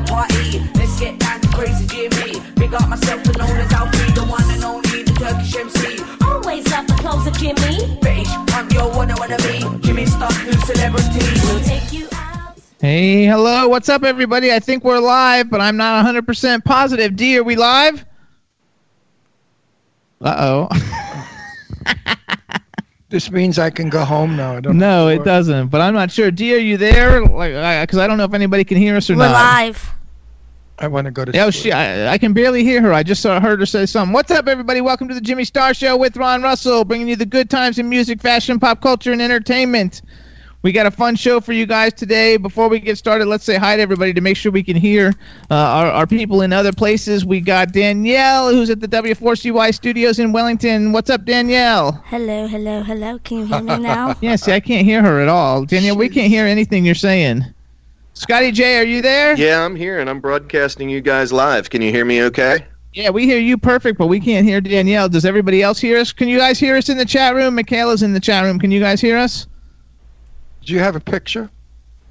The party. Let's get down to crazy Jimmy. Big up myself and known as Alfie, the one and only, the Turkish MC. always love the clothes of Jimmy. British, I'm your one, I wanna be. Jimmy Star, new celebrity. We'll take you out. Hey, hello, what's up, everybody? I think we're live, but I'm not 100% positive. D, are we live? Uh oh. This means I can go home now. I don't no, know. it doesn't, but I'm not sure. D, are you there? Like, because I, don't know if anybody can hear us or not. We're live. I want to go to Oh, she, I, I can barely hear her. I just saw, heard her say something. What's up, everybody? Welcome to the Jimmy Star Show with Ron Russell, bringing you the good times in music, fashion, pop culture, and entertainment. We got a fun show for you guys today. Before we get started, let's say hi to everybody to make sure we can hear uh, our, our people in other places. We got Danielle, who's at the W4CY studios in Wellington. What's up, Danielle? Hello, hello, hello. Can you hear me now? Yeah, see, I can't hear her at all. Danielle, we can't hear anything you're saying. Scotty J, are you there? Yeah, I'm here and I'm broadcasting you guys live. Can you hear me okay? Yeah, we hear you perfect, but we can't hear Danielle. Does everybody else hear us? Can you guys hear us in the chat room? Michaela's in the chat room. Can you guys hear us? Do you have a picture?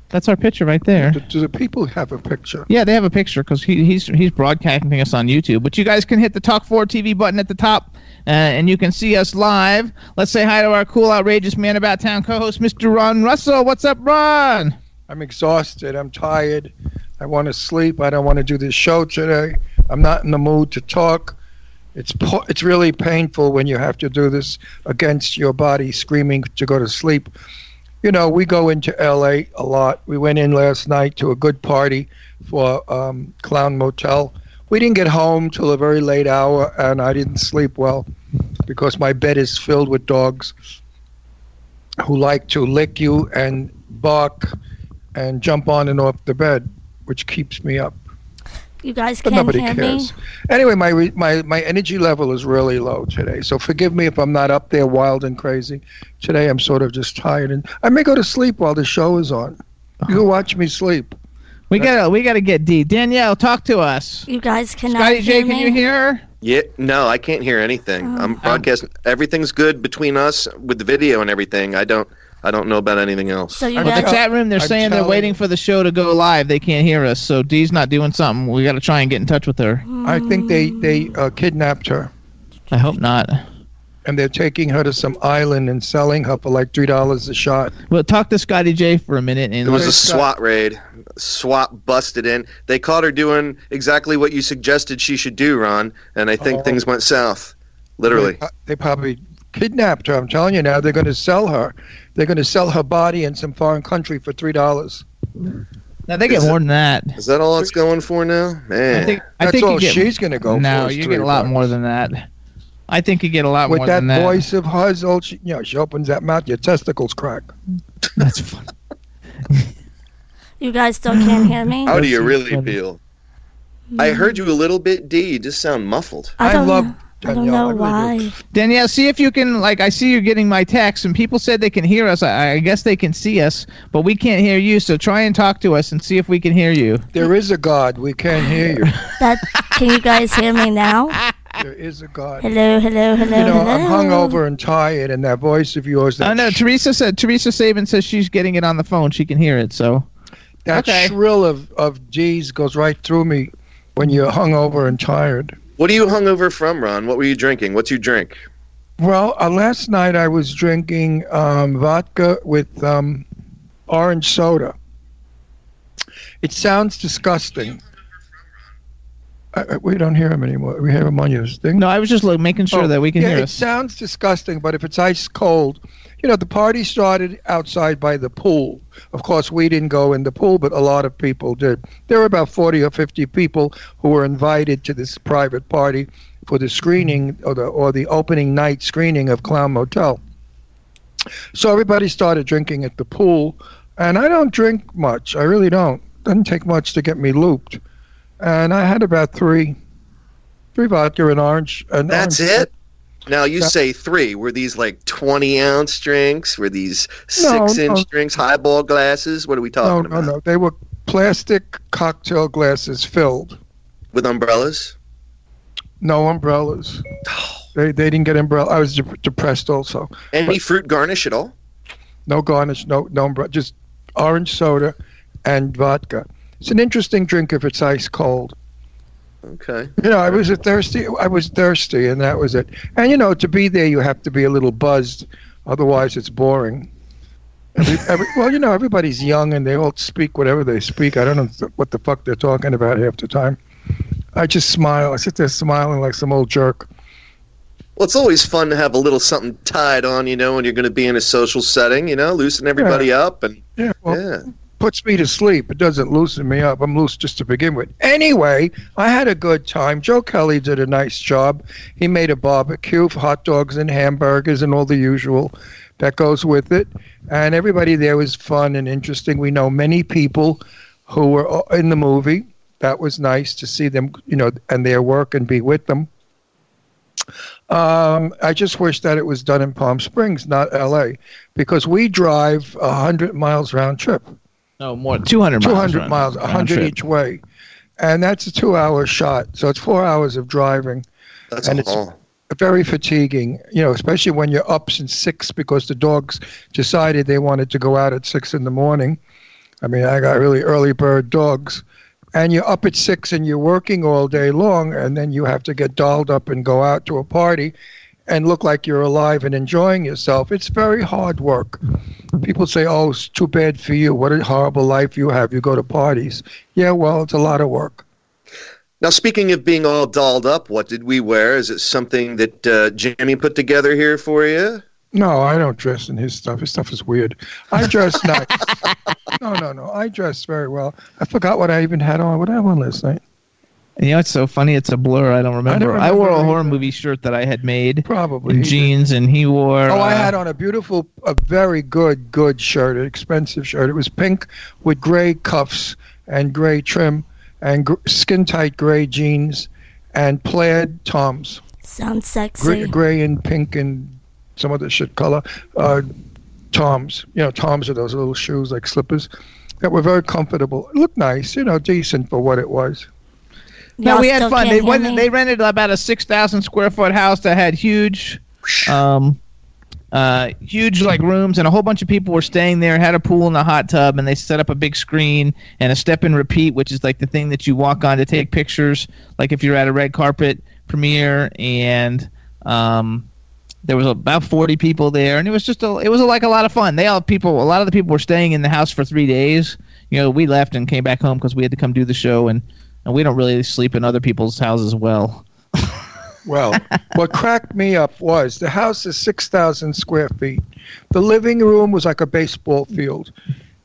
That's our picture right there. Do, do the people have a picture? Yeah, they have a picture because he, he's he's broadcasting us on YouTube. But you guys can hit the Talk 4 TV button at the top, uh, and you can see us live. Let's say hi to our cool, outrageous man about town co-host, Mr. Ron Russell. What's up, Ron? I'm exhausted. I'm tired. I want to sleep. I don't want to do this show today. I'm not in the mood to talk. It's po- it's really painful when you have to do this against your body, screaming to go to sleep. You know, we go into LA a lot. We went in last night to a good party for um, Clown Motel. We didn't get home till a very late hour, and I didn't sleep well because my bed is filled with dogs who like to lick you and bark and jump on and off the bed, which keeps me up. You guys But can nobody hear cares. me? Anyway, my my my energy level is really low today, so forgive me if I'm not up there wild and crazy. Today I'm sort of just tired, and I may go to sleep while the show is on. Uh-huh. You can watch me sleep. We gotta we gotta get D. Danielle, talk to us. You guys cannot Scotty J, hear can me? you hear her? Yeah, no, I can't hear anything. Oh. I'm broadcasting. Everything's good between us with the video and everything. I don't I don't know about anything else. So you I'm the chat room, they're saying they're waiting for the show to go live. They can't hear us, so Dee's not doing something. We got to try and get in touch with her. I think they they uh, kidnapped her, I hope not. and they're taking her to some island and selling her for like three dollars a shot. Well, talk to Scotty J for a minute. And It was a Where's SWAT raid. SWAT busted in. They caught her doing exactly what you suggested she should do, Ron, and I think Oh. things went south. Literally. They, they probably kidnapped her. I'm telling you now, they're going to sell her. They're going to sell her body in some foreign country for three dollars. now they get Is it- more than that. Is that all it's going for now? Man. I think. I That's think all get, she's going to go No, for. is you get a lot bucks. more than that. I think you get a lot With more than that than that. voice of hers, all she, you know, she opens that mouth, your testicles crack. That's funny. you guys still can't hear me? How do you really feel? I heard you a little bit, D. You just sound muffled. I I love know. I don't know I really do. why. Danielle, see if you can. Like, I see you're getting my text, and people said they can hear us. I, I guess they can see us, but we can't hear you. So try and talk to us and see if we can hear you. There is a God. We can't hear you. That can you guys hear me now? There is a God. Hello, hello, hello, You know, hello. I'm hungover and tired, and that voice of yours. I know. no, Teresa said. Teresa Saban says she's getting it on the phone. She can hear it. So That Okay. shrill of, of G's goes right through me when you're hungover and tired. What are you hungover from, Ron? What were you drinking? What's your drink? Well, uh, last night I was drinking um, vodka with um, orange soda. It sounds disgusting. Uh, uh, we don't hear him anymore. We hear him on your thing. No, I was just like, making sure Oh, that we can yeah, hear it us. sounds disgusting, but if it's ice cold, you know, the party started outside by the pool. Of course, we didn't go in the pool, but a lot of people did. There were about 40 or 50 people who were invited to this private party for the screening or the or the opening night screening of Clown Motel. So everybody started drinking at the pool, and I don't drink much. I really don't. Doesn't take much to get me looped. And I had about three, three vodka and orange. And That's orange- it. Now you say three. Were these like twenty ounce drinks? Were these No, six inch no. drinks, highball glasses? What are we No, talking no, about? no. They were plastic cocktail glasses filled. With umbrellas? No umbrellas. Oh. They, they didn't get umbrella. I was de- depressed also. Any But- fruit garnish at all? No garnish, no no umbrella, just orange soda and vodka. It's an interesting drink if it's ice cold. Okay. You know, I was a thirsty. I was thirsty, and that was it. And you know, to be there, you have to be a little buzzed, otherwise it's boring. Every, every, well, you know, everybody's young and they all speak whatever they speak. I don't know what the fuck they're talking about half the time. I just smile. I sit there smiling like some old jerk. Well, it's always fun to have a little something tied on, you know, when you're going to be in a social setting, you know, loosen everybody up and Yeah, well, yeah. Puts me to sleep. It doesn't loosen me up. I'm loose just to begin with. Anyway, I had a good time. Joe Kelly did a nice job. He made a barbecue, of hot dogs and hamburgers and all the usual that goes with it. And everybody there was fun and interesting. We know many people who were uh, in the movie. That was nice to see them, you know, and their work and be with them. Um, I just wish that it was done in Palm Springs, not L.A., because we drive a hundred miles round trip. No, more. 200 miles. 200 round- miles, round 100 each way. And that's a two hour shot. So it's four hours of driving. That's and a it's- haul. Very fatiguing, you know, especially when you're up since six because the dogs decided they wanted to go out at six in the morning. I mean, I got really early bird dogs. And you're up at six and you're working all day long, and then you have to get dolled up and go out to a party and look like you're alive and enjoying yourself. It's very hard work. People say, oh, it's too bad for you. What a horrible life you have. You go to parties. Yeah, well, it's a lot of work. Now, speaking of being all dolled up, what did we wear? Is it something that uh, Jimmy put together here for you? No, I don't dress in his stuff. His stuff is weird. I dress nice. no, no, no. I dress very well. I forgot what I even had on. What did I have on last night? You know, it's so funny. It's a blur. I don't remember. I, remember wore a either. horror movie shirt that I had made Probably. in jeans, and he wore. Oh, I uh, had on a beautiful, a very good, good shirt, an expensive shirt. It was pink with gray cuffs and gray trim and gr- skin tight gray jeans and plaid toms. Sounds Gray, sexy. gray and pink and some other shit color. Uh, toms. You know, toms are those little shoes like slippers that were very comfortable. It looked nice, you know, decent for what it was. No, we had fun. They went, they rented about a six thousand square foot house that had huge, um, uh, huge like rooms, and a whole bunch of people were staying there. Had a pool and a hot tub, and they set up a big screen and a step and repeat, which is like the thing that you walk on to take pictures, like if you're at a red carpet premiere. And um, there was about forty people there, and it was just a, it was like a lot of fun. They all people, a lot of the people were staying in the house for three days. You know, we left and came back home because we had to come do the show and and we don't really sleep in other people's houses well. Well, what cracked me up was the house is 6,000 square feet. The living room was like a baseball field.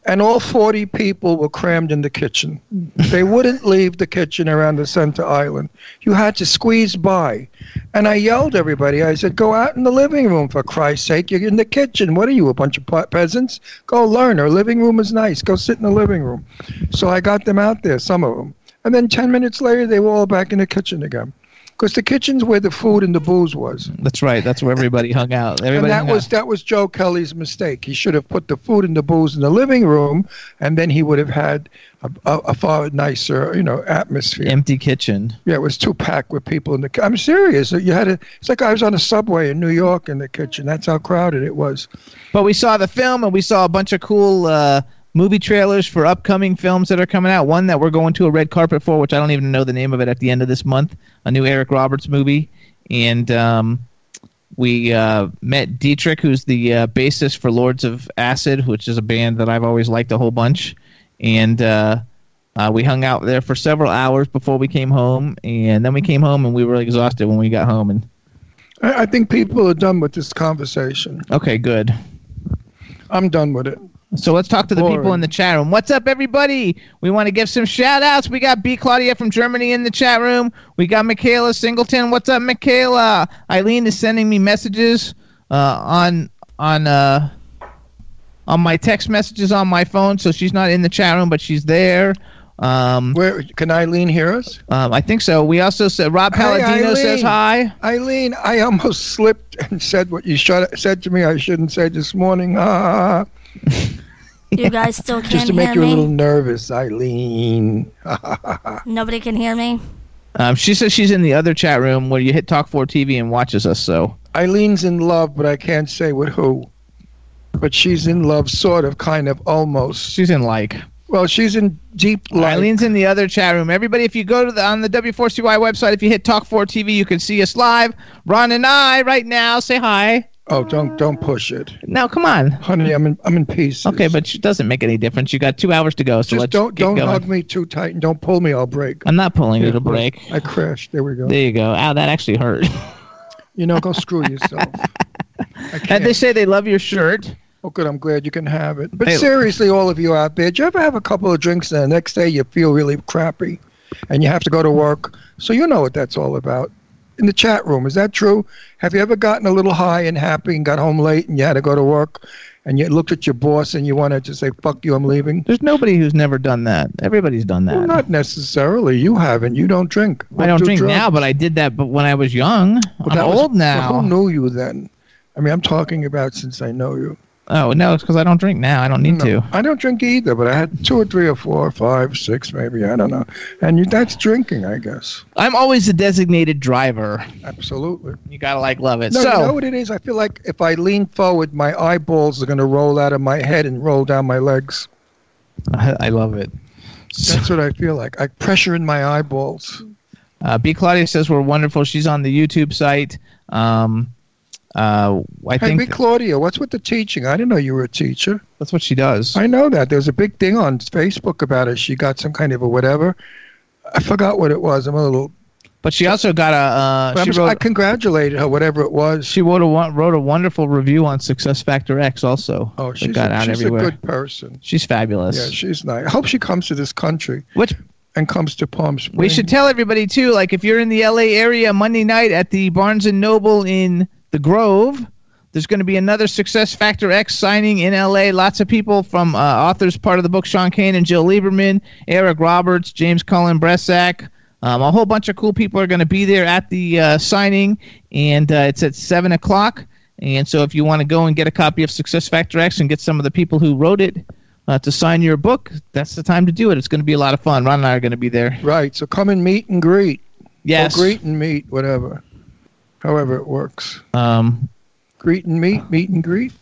And all 40 people were crammed in the kitchen. They wouldn't leave the kitchen around the center island. You had to squeeze by. And I yelled everybody. I said, Go out in the living room, for Christ's sake. You're in the kitchen. What are you, a bunch of peasants? Go learn. Our living room is nice. Go sit in the living room. So I got them out there, some of them. And then 10 minutes later, they were all back in the kitchen again. Because the kitchen's where the food and the booze was. That's right. That's where everybody hung out. Everybody And that was out. that was Joe Kelly's mistake. He should have put the food and the booze in the living room, and then he would have had a, a, a far nicer, you know, atmosphere. empty kitchen. Yeah, it was too packed with people in the. I'm serious. You had a. It's like I was on a subway in New York in the kitchen. That's how crowded it was. But we saw the film and we saw a bunch of cool uh, movie trailers for upcoming films that are coming out. One that we're going to a red carpet for, which I don't even know the name of it at the end of this month. A new Eric Roberts movie, and um, we uh, met Dietrich, who's the uh, bassist for Lords of Acid, which is a band that I've always liked a whole bunch, and. Uh, uh, we hung out there for several hours before we came home, and then we came home and we were exhausted when we got home. And I, I think people are done with this conversation. okay, good. I'm done with it. So let's talk to the people in the chat room. What's up, everybody? We want to give some shout outs. We got B. Claudia from Germany in the chat room. We got Michaela Singleton. What's up, Michaela? Eileen is sending me messages uh, on on uh, on my text messages on my phone, so she's not in the chat room, but she's there. Um, Where can Eileen hear us? um, I think so. We also said Rob Palladino says hi. Eileen, I almost slipped and said what you should, said to me I shouldn't say this morning. Ah, You guys still can't hear me. Just to make hear you a little nervous, Eileen. Nobody can hear me? Um, she says she's in the other chat room where you hit Talk 4 TV and watches us. So Eileen's in love, but I can't say with who. But she's in love, sort of, kind of, almost. she's in like. Well, she's in deep love. Eileen's in the other chat room. Everybody, if you go to the on the W4CY website, if you hit Talk 4 TV, you can see us live. Ron and I right now say hi. Oh, don't don't push it, No, come on. honey. I'm in I'm in peace. Okay, but it doesn't make any difference. You got two hours to go, so just let's don't get don't going. hug me too tight and don't pull me. I'll break. I'm not pulling. Yeah, It'll break. I crashed. There we go. There you go. Ow, that actually hurt. You know, go screw yourself. And they say they love your shirt. Oh, good. I'm glad you can have it. But Hey. seriously, all of you out there, do you ever have a couple of drinks and the next day you feel really crappy and you have to go to work? So you know what that's all about. In the chat room, is that true? Have you ever gotten a little high and happy and got home late and you had to go to work and you looked at your boss and you wanted to say, fuck you, I'm leaving? There's nobody who's never done that. Everybody's done that. Well, not necessarily. You haven't. You don't drink. I don't do drink now, but I did that. But when I was young, But I'm that was- old now. Well, who knew you then? I mean, I'm talking about since I know you. Oh no, it's because I don't drink now. I don't need No, to. I don't drink either, but I had two or three or four or five, six maybe. I don't know. And you, that's drinking, I guess. I'm always a designated driver. Absolutely. You gotta like love it. No, so you know what it is? I feel like if I lean forward, my eyeballs are going to roll out of my head and roll down my legs. I, I love it. So, That's what I feel like. I pressure in my eyeballs. uh, B Claudia says we're wonderful. She's on the YouTube site. Um, uh, I Hey, think Claudia, what's with the teaching? I didn't know you were a teacher. that's what she does. I know that. There's a big thing on Facebook about it. She got some kind of a whatever. I forgot what it was. I'm a little. But she also got a. Uh, she I'm- I congratulated her, whatever it was. She wrote a wrote a wonderful review on Success Factor X. Also, oh, she's, got a, out she's a good person. She's fabulous. Yeah, she's nice. I hope she comes to this country Which and comes to Palm Springs. we should tell everybody too. Like if you're in the LA area Monday night at the Barnes and Noble in the Grove, there's going to be another Success Factor X signing in LA. Lots of people from uh, authors part of the book, Sean Kane and Jill Lieberman, Eric Roberts, James Cullen Bressack. Um, a whole bunch of cool people are going to be there at the uh, signing, and uh, it's at seven o'clock. And so, if you want to go and get a copy of Success Factor X and get some of the people who wrote it uh, to sign your book, that's the time to do it. It's going to be a lot of fun. Ron and I are going to be there. Right. So come and meet and greet. Yes. Or greet and meet, whatever. However it works. Um, Greet and meet, meet and greet.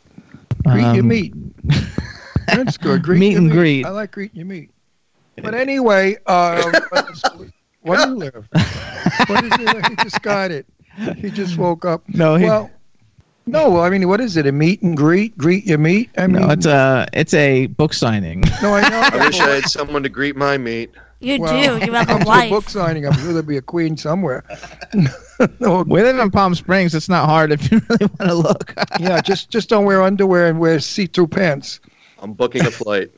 Greet you Um, meet. That's good. Greet Meet you and greet. I like greet you meet. But anyway, uh, where do you live? What is it? He just got it. He just woke up. No, he- well, no. well, I mean, what is it? A meet and greet? Greet you meet? I mean, no, it's a it's a book signing. no, I know. I wish I had someone to greet my meet. You Well, do. You have come a to book signing. I'm sure there'll be a queen somewhere. no, we live in Palm Springs. It's not hard if you really want to look. yeah, just just don't wear underwear and wear see-through pants. I'm booking a flight.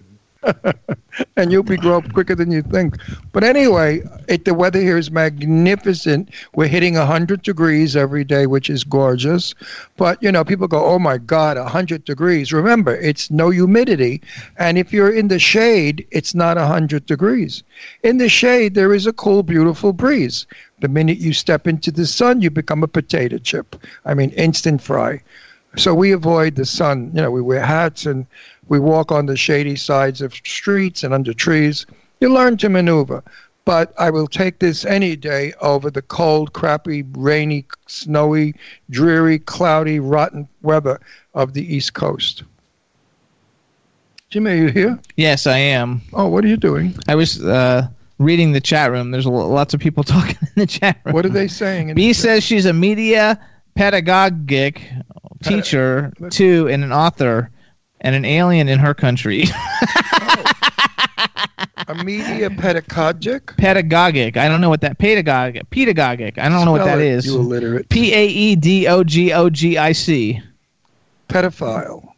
And you'll be grow up quicker than you think. But anyway, it, the weather here is magnificent. We're hitting 100 degrees every day, which is gorgeous. But, you know, people go, oh my God, 100 degrees. Remember, it's no humidity. And if you're in the shade, it's not 100 degrees. In the shade, there is a cool, beautiful breeze. The minute you step into the sun, you become a potato chip. I mean, instant fry. So we avoid the sun. You know, we wear hats and we walk on the shady sides of streets and under trees. You learn to maneuver. But I will take this any day over the cold, crappy, rainy, snowy, dreary, cloudy, rotten weather of the East Coast. Jimmy, are you here? Yes, I am. Oh, what are you doing? I was uh, reading the chat room. There's lots of people talking in the chat room. What are they saying? B says she's a media pedagogic teacher, too, and an author, and an alien in her country. a media pedagogic. pedagogic. I don't know what that pedagogic. Pedagogic. I don't know what Spell that it, is. You illiterate. P A E D O G O G I C. Pedophile.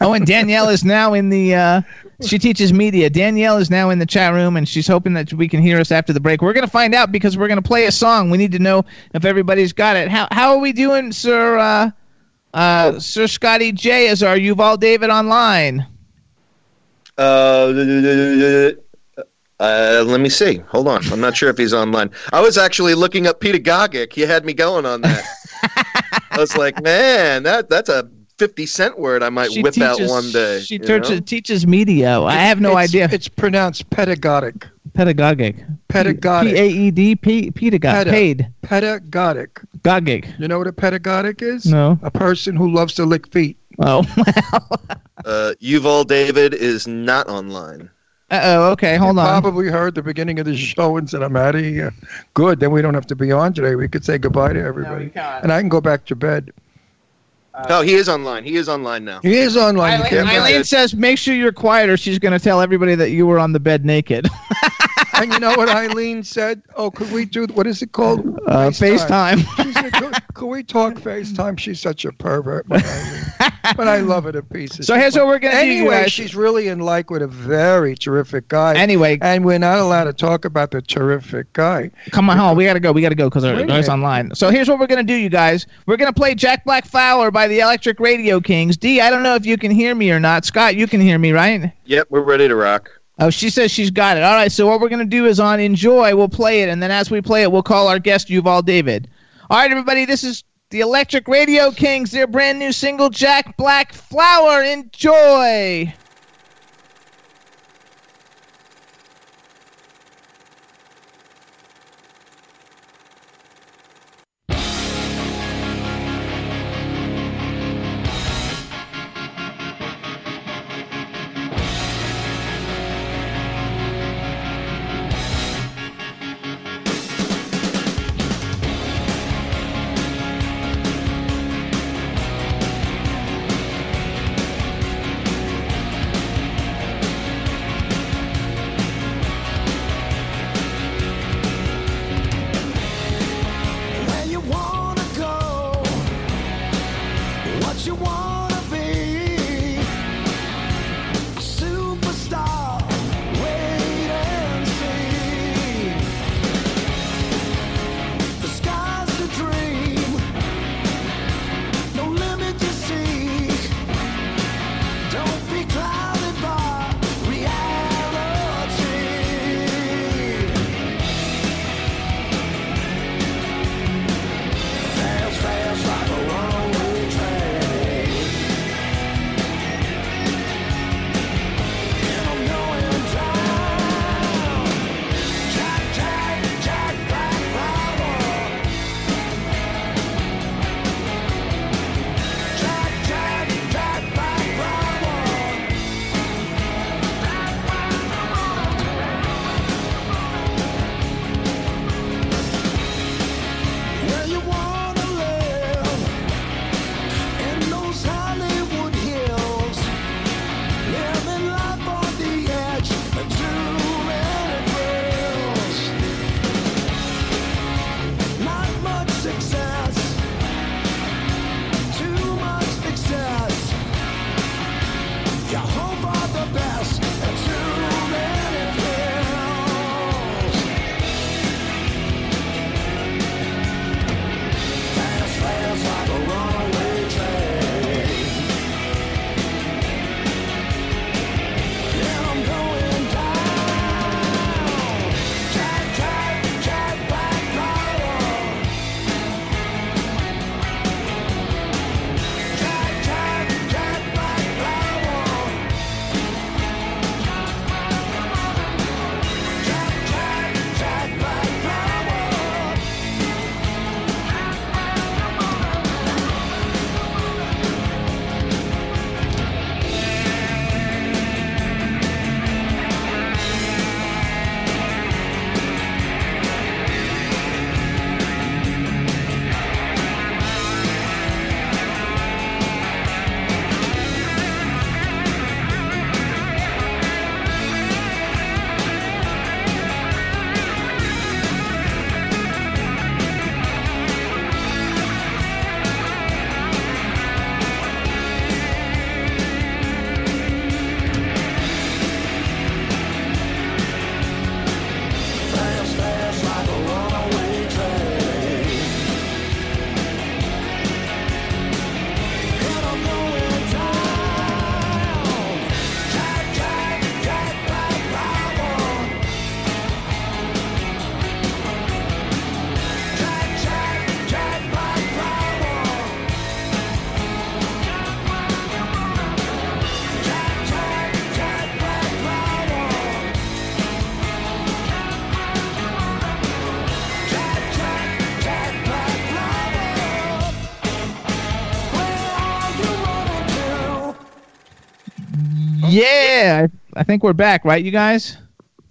Oh, and Danielle is now in the. Uh, she teaches media. Danielle is now in the chat room, and she's hoping that we can hear us after the break. We're gonna find out because we're gonna play a song. We need to know if everybody's got it. How how are we doing, Sir? Uh, uh, Sir Scotty J is our Yuval David online. Uh, uh, let me see. Hold on. I'm not sure if he's online. I was actually looking up pedagogic. You had me going on that. I was like, man, that that's a 50 cent word I might She whip out one day. She you teaches, know? teaches media. I have no It's- idea. It's pronounced pedagogic. Pedagogic. Pedagogic. P A E D P pedagogic. Peda. Paid. Pedagogic. Gogic. You know what a pedagogic is? No. A person who loves to lick feet. Oh. Uh, Yuval David is not online. Uh oh. Okay. Hold you on. Probably heard the beginning of the show and said, "I'm out of here." Good. Then we don't have to be on today. We could say goodbye to everybody, can't. and I can go back to bed. No, he is online. He is online now. He is online. You Eileen- Eileen says, "Make sure you're quiet, or she's going to tell everybody that you were on the bed naked." and you know what Eileen said? Oh, could we do what is it called? Uh, FaceTime. She said, could, could we talk FaceTime? She's such a pervert, my Eileen. but I love it to pieces. So here's what we're gonna do, Anyway, she's really in like with a very terrific guy. anyway, and we're not allowed to talk about the terrific guy. come on home. We got to go. We got to go because Wait a it's online. So here's what we're going to do, you guys. We're going to play Jack Black Flower by the Electric Radio Kings. D, I don't know if you can hear me or not. Scott, you can hear me, right? Yep, we're ready to rock. Oh, she says she's got it. All right, so what we're going to do is on Enjoy, we'll play it, and then as we play it, we'll call our guest, Yuval David. All right, everybody, this is the Electric Radio Kings, their brand new single, Jack Black Flower. Enjoy! Yeah, I, I think we're back, right, you guys?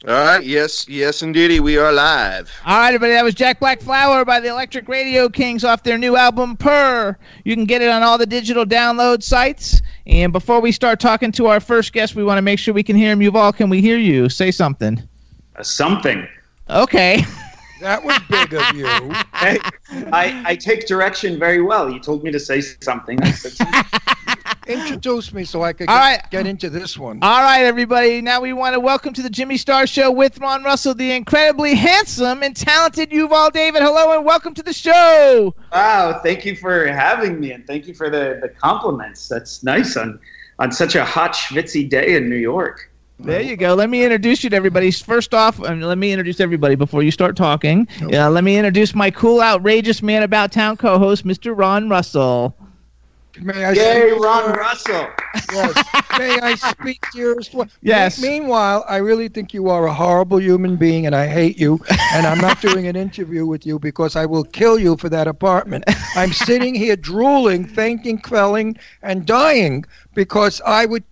All right. Yes. Yes, indeedy. We are live. All right, everybody. That was Jack Black Flower by the Electric Radio Kings off their new album Purr. You can get it on all the digital download sites. And before we start talking to our first guest, we want to make sure we can hear him. Yuval, can we hear you? Say something. Uh, something. Okay. That was big of you. Hey, I, I take direction very well. You told me to say something. I said something. Introduce me so I could get, right. get into this one. All right, everybody. Now we want to welcome to the Jimmy Star Show with Ron Russell, the incredibly handsome and talented Yuval David. Hello and welcome to the show. wow, thank you for having me, and thank you for the, the compliments. That's nice on on such a hot, schwitzy day in New York. There you go. Let me introduce you to everybody. First off, um, let me introduce everybody before you start talking. Uh, let me introduce my cool, outrageous man about town co-host, Mr. Ron Russell. May I Yay, speak, Ron sir? Russell! Yes. May I speak to you as? Yes. Me- meanwhile, I really think you are a horrible human being, and I hate you. And I'm not doing an interview with you because I will kill you for that apartment. I'm sitting here drooling, fainting, quelling, and dying because I would,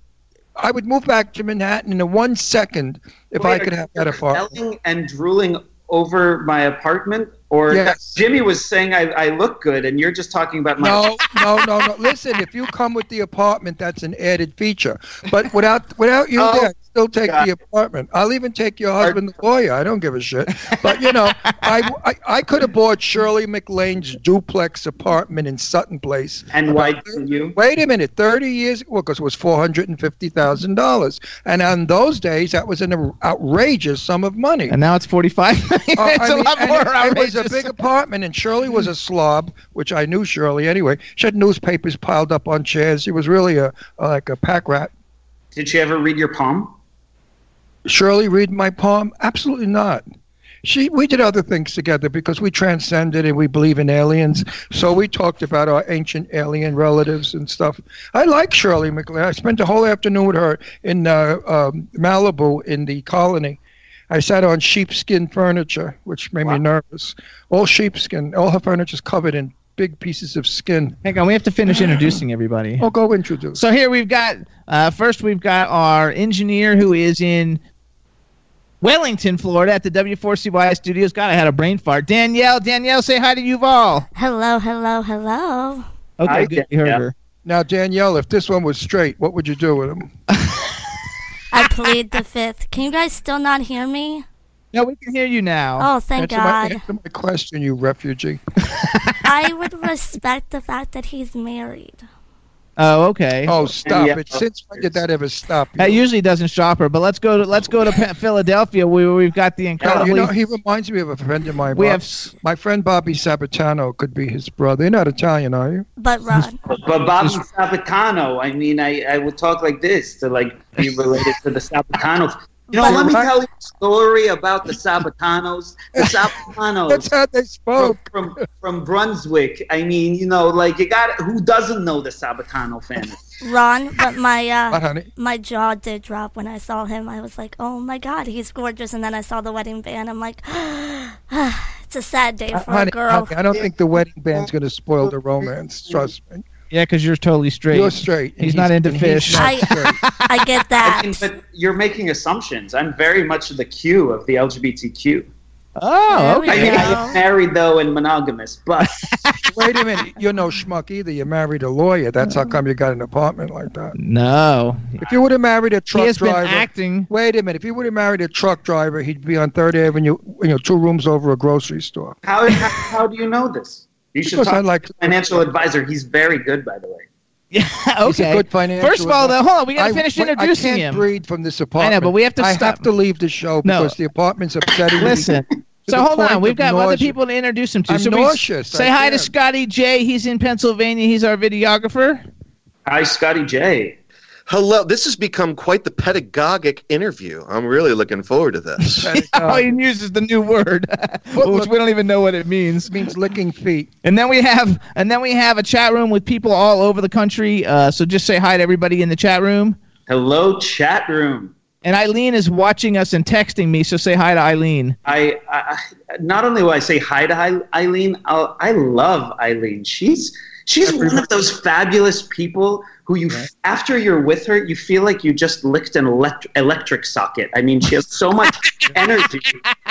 I would move back to Manhattan in a one second if I could have that apartment. Yelling and drooling over my apartment, or Yes. Jimmy was saying I, I look good, and you're just talking about my. No, no, no, no. Listen, if you come with the apartment, that's an added feature. But without without you Oh, there, I'd still take God. the apartment. I'll even take your husband, the lawyer. I don't give a shit. But you know, I, I, I could have bought Shirley MacLaine's duplex apartment in Sutton Place. And why didn't you? Wait a minute, thirty years well, because it was four hundred and fifty thousand dollars, and on those days that was an outrageous sum of money. And now it's 45 million. Uh, it's I a mean, lot more it, it was a big apartment, and Shirley was a slob, which I knew Shirley anyway. She had newspapers piled up on chairs. She was really a, a like a pack rat. Did she ever read your palm? Shirley read my palm? Absolutely not. She, we did other things together because we transcended and we believe in aliens. So we talked about our ancient alien relatives and stuff. I like Shirley MacLaine. I spent the whole afternoon with her in uh, um, Malibu in the colony. I sat on sheepskin furniture, which made Wow. me nervous. All sheepskin. All her furniture is covered in big pieces of skin. Hang on, we have to finish introducing everybody. Oh, go introduce. So here we've got uh, first we've got our engineer who is in Wellington, Florida, at the W4CY studios. God, I had a brain fart. Danielle, Danielle, say hi to Yuval. Hello, hello, hello. Okay, Hi, good. You heard her. Now, Danielle, if this one was straight, what would you do with him? I plead the fifth. Can you guys still not hear me? No, we can hear you now. Oh, thank answer, my, God. answer my question, you refugee. I would respect the fact that he's married. Oh, okay. Oh, stop yeah. it! Since when did that ever stop you? That usually doesn't stop her, but let's go to let's go to Philadelphia where we've got the No, incredibly. you know, he reminds me of a friend of mine. we Bob- have s- my friend Bobby Sabatano could be his brother. You're not Italian, are you? But Ron, But Bobby Sabatano, I mean, I, I would talk like this to like be related to the Sabatanos. You know, let me tell you a story about the Sabatanos. The Sabatanos. That's how they spoke. from from Brunswick. I mean, you know, like you got who doesn't know the Sabatano family? Ron, but my uh, honey? my jaw did drop when I saw him. I was like, oh my God, he's gorgeous. And then I saw the wedding band. I'm like, it's a sad day for a Honey, girl. honey, I don't think the wedding band's going to spoil the romance. Trust me. Yeah, because you're totally straight. You're straight. and He's not into fish. not I- straight. I get I that. mean, but you're making assumptions. I'm very much the Q of the LGBTQ. oh, okay. I mean, I'm married though and monogamous, but Wait a minute. You're no schmuck either. You married a lawyer. That's how come you got an apartment like that. No, If you would have married a truck he truck has been driver. acting. Wait a minute. If you would have married a truck driver, he'd be on Third Avenue, you know, two rooms over a grocery store. how, how, how do you know this? You should Because talk I like to a financial advisor. He's very good, by the way. Yeah, He's a okay. good financial First of all, though, hold on. We got to finish wait, introducing I can't him. breathe from this apartment. I know, but we have to I stop- have to leave the show No. because the apartment's upsetting me. Listen. to So hold on, we've of got other people to introduce him to. I'm so we nauseous. say I hi to can't. Scotty J. He's in Pennsylvania. He's our videographer. Hi, Scotty J. Hello. This has become quite the pedagogic interview. I'm really looking forward to this. oh, he uses the new word, which we don't even know what it means. It means licking feet. And then we have, and then we have a chat room with people all over the country. Uh, so just say hi to everybody in the chat room. Hello, chat room. And Eileen is watching us and texting me, so say hi to Eileen. I, I I- not only will I say hi to Eileen, I'll, I love Eileen. She's she's one of those fabulous people who who you after you're with her, you feel like you just licked an elect- electric socket. I mean, she has so much energy.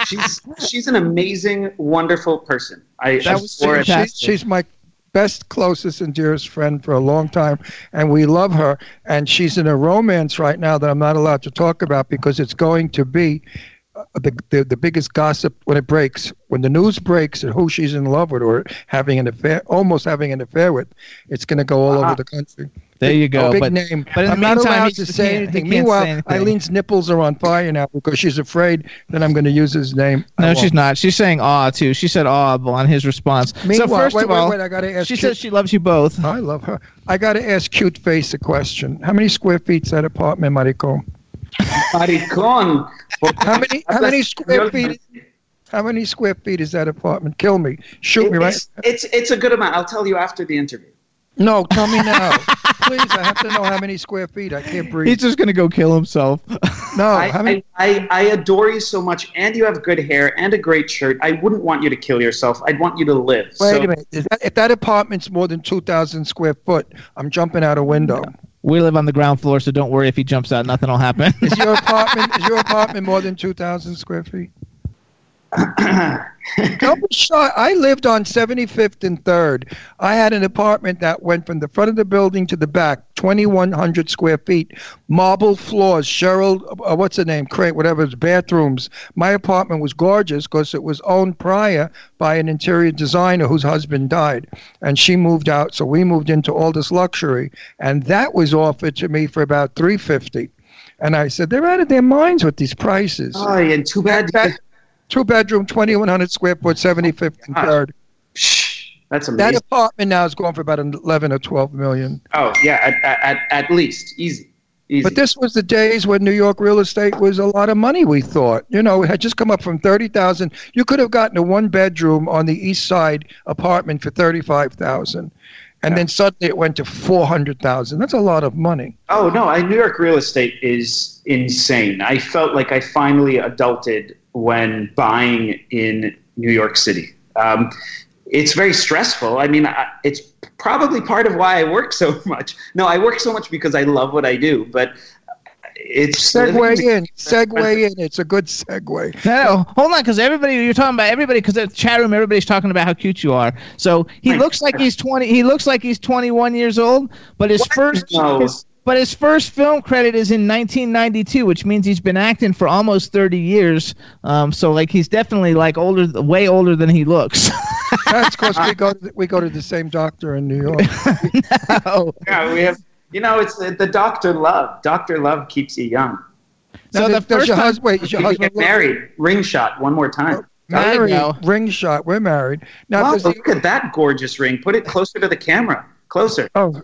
She's she's an amazing, wonderful person. I That I was swore. She, she's my best, closest, and dearest friend for a long time, and we love her. And she's in a romance right now that I'm not allowed to talk about because it's going to be uh, the, the the biggest gossip when it breaks. When the news breaks and who she's in love with or having an affair, almost having an affair with, it's going to go all Ah. over the country. There you go. Big but name. but in I'm not meantime, allowed to say anything. can't say Meanwhile, anything. Eileen's nipples are on fire now because she's afraid that I'm going to use his name. No, she's not. She's saying "ah" too. She said "ah" on his response. so Meanwhile, first wait, of wait, all, wait, I gotta ask she you- says she loves you both. I love her. I got to ask Cute Face a question. How many square feet's that apartment, Maricon? Maricón. How many? How many square feet? How many square feet is that apartment? Kill me. Shoot me right. It's, it's it's a good amount. I'll tell you after the interview. No, tell me now, please. I have to know how many square feet. I can't breathe. He's just gonna go kill himself. no, I, how many? I, I, I adore you so much, and you have good hair and a great shirt. I wouldn't want you to kill yourself. I'd want you to live. Wait so, a minute. Is that, if that apartment's more than two thousand square foot, I'm jumping out a window. We live on the ground floor, so don't worry if he jumps out. Nothing will happen. Is your apartment? is your apartment more than two thousand square feet? Don't be shy. I lived on 75th and 3rd. I had an apartment that went from the front of the building to the back, 2,100 square feet, marble floors, Cheryl, uh, what's her name, Crate, whatever, it's bathrooms. My apartment was gorgeous because it was owned prior by an interior designer whose husband died. And she moved out, so we moved into all this luxury. And that was offered to me for about 350 And I said, they're out of their minds with these prices. oh, and too bad. That- two bedroom, 2,100 square foot, 75th and Ah. 3rd. Shh, that's amazing. That apartment now is going for about 11 or 12 million. oh yeah, at, at, at, at least easy. Easy. But this was the days when New York real estate was a lot of money. We thought, you know, it had just come up from thirty thousand. You could have gotten a one bedroom on the east side apartment for thirty five thousand, and then suddenly it went to four hundred thousand. That's a lot of money. Oh no, I, New York real estate is insane. I felt like I finally adulted when buying in New York City. Um, it's very stressful. I mean, I, it's probably part of why I work so much. No, I work so much because I love what I do, but it's Segue in, segue in. It's a good segue. No, no, hold on, because everybody you're talking about everybody because at the chat room everybody's talking about how cute you are. So he Thanks. looks like he's twenty. He looks like he's 21 years old, but his What? first No. his, but his first film credit is in 1992, which means he's been acting for almost 30 years. Um, so like he's definitely like older, way older than he looks. That's because we go to the, we go to the same doctor in New York. no. Yeah, we have. You know, it's the, the Doctor Love. Doctor Love keeps you young. So Now, the does- does first your time- husband wait, is your You husband get married. Ring shot one more time. There married? go. Ring shot. We're married now. Wow, does he- look at that gorgeous ring. Put it closer to the camera. Closer. oh,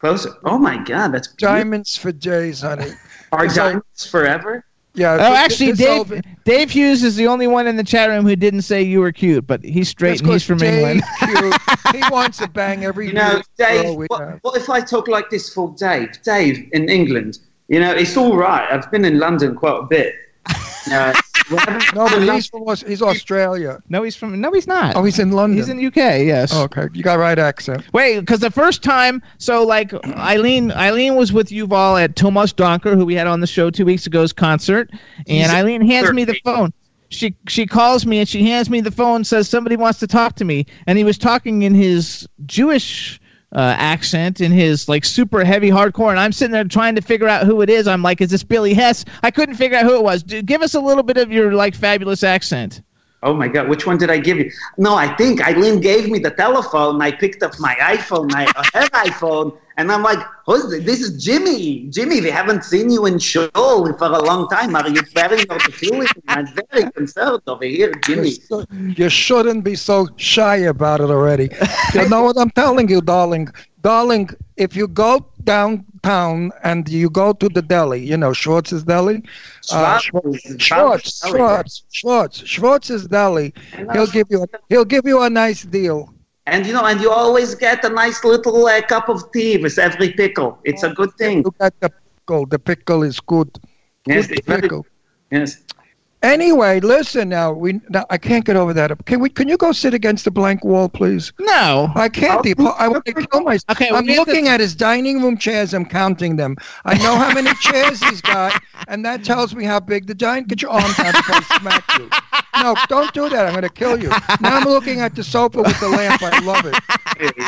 Closer. Oh my God, that's beautiful. diamonds for Jays, honey. Are So- diamonds forever? Yeah. Oh, actually, Dave over- Dave Hughes is the only one in the chat room who didn't say you were cute, but he's straight and he's from Dave England. Hughes, he wants to bang every You know, girl Dave. What, what if I talk like this for Dave? Dave in England. You know, it's all right. I've been in London quite a bit. Uh, we haven't- No, but he's from he's Australia. No, he's from. No, he's not. Oh, he's in London. He's in the UK. Yes. Oh, okay, you got right accent. Wait, because the first time, so like Eileen, Eileen was with Yuval at Tomas Doncker, who we had on the show two weeks ago's concert, and He's Eileen hands me the phone. She she calls me and she hands me the phone, says somebody wants to talk to me, and he was talking in his Jewish. Uh, accent in his like super heavy hardcore, and I'm sitting there trying to figure out who it is. I'm like, is this Billy Hess? I couldn't figure out who it was. Dude, give us a little bit of your like fabulous accent. Oh my God, which one did I give you? No, I think Eileen gave me the telephone. I picked up my iPhone. I uh, have iPhone, and I'm like, "Who's this? This is Jimmy. Jimmy, we haven't seen you in show for a long time. Are you your security? I'm very concerned over here, Jimmy." You shouldn't be so shy about it already. you know what I'm telling you, darling? Darling, if you go downtown and you go to the deli, you know, Schwartz's Deli? Uh, Schwartz- Schwartz, Schwartz, Schwartz, Schwartz's Deli. He'll give you a, he'll give you a nice deal. And you know, and you always get a nice little uh, cup of tea with every pickle. It's a good thing. Look at the pickle. The pickle is good. Yes, Good very- pickle. yes. Anyway, listen now. We now, I can't get over that. Can we? Can you go sit against the blank wall, please? No. I can't. The, I want to kill myself. Okay, I'm we have to- looking at his dining room chairs. I'm counting them. I know how many chairs he's got, and that tells me how big the dining. Get your arms out before I smack you. No, don't do that. I'm going to kill you. Now I'm looking at the sofa with the lamp. I love it.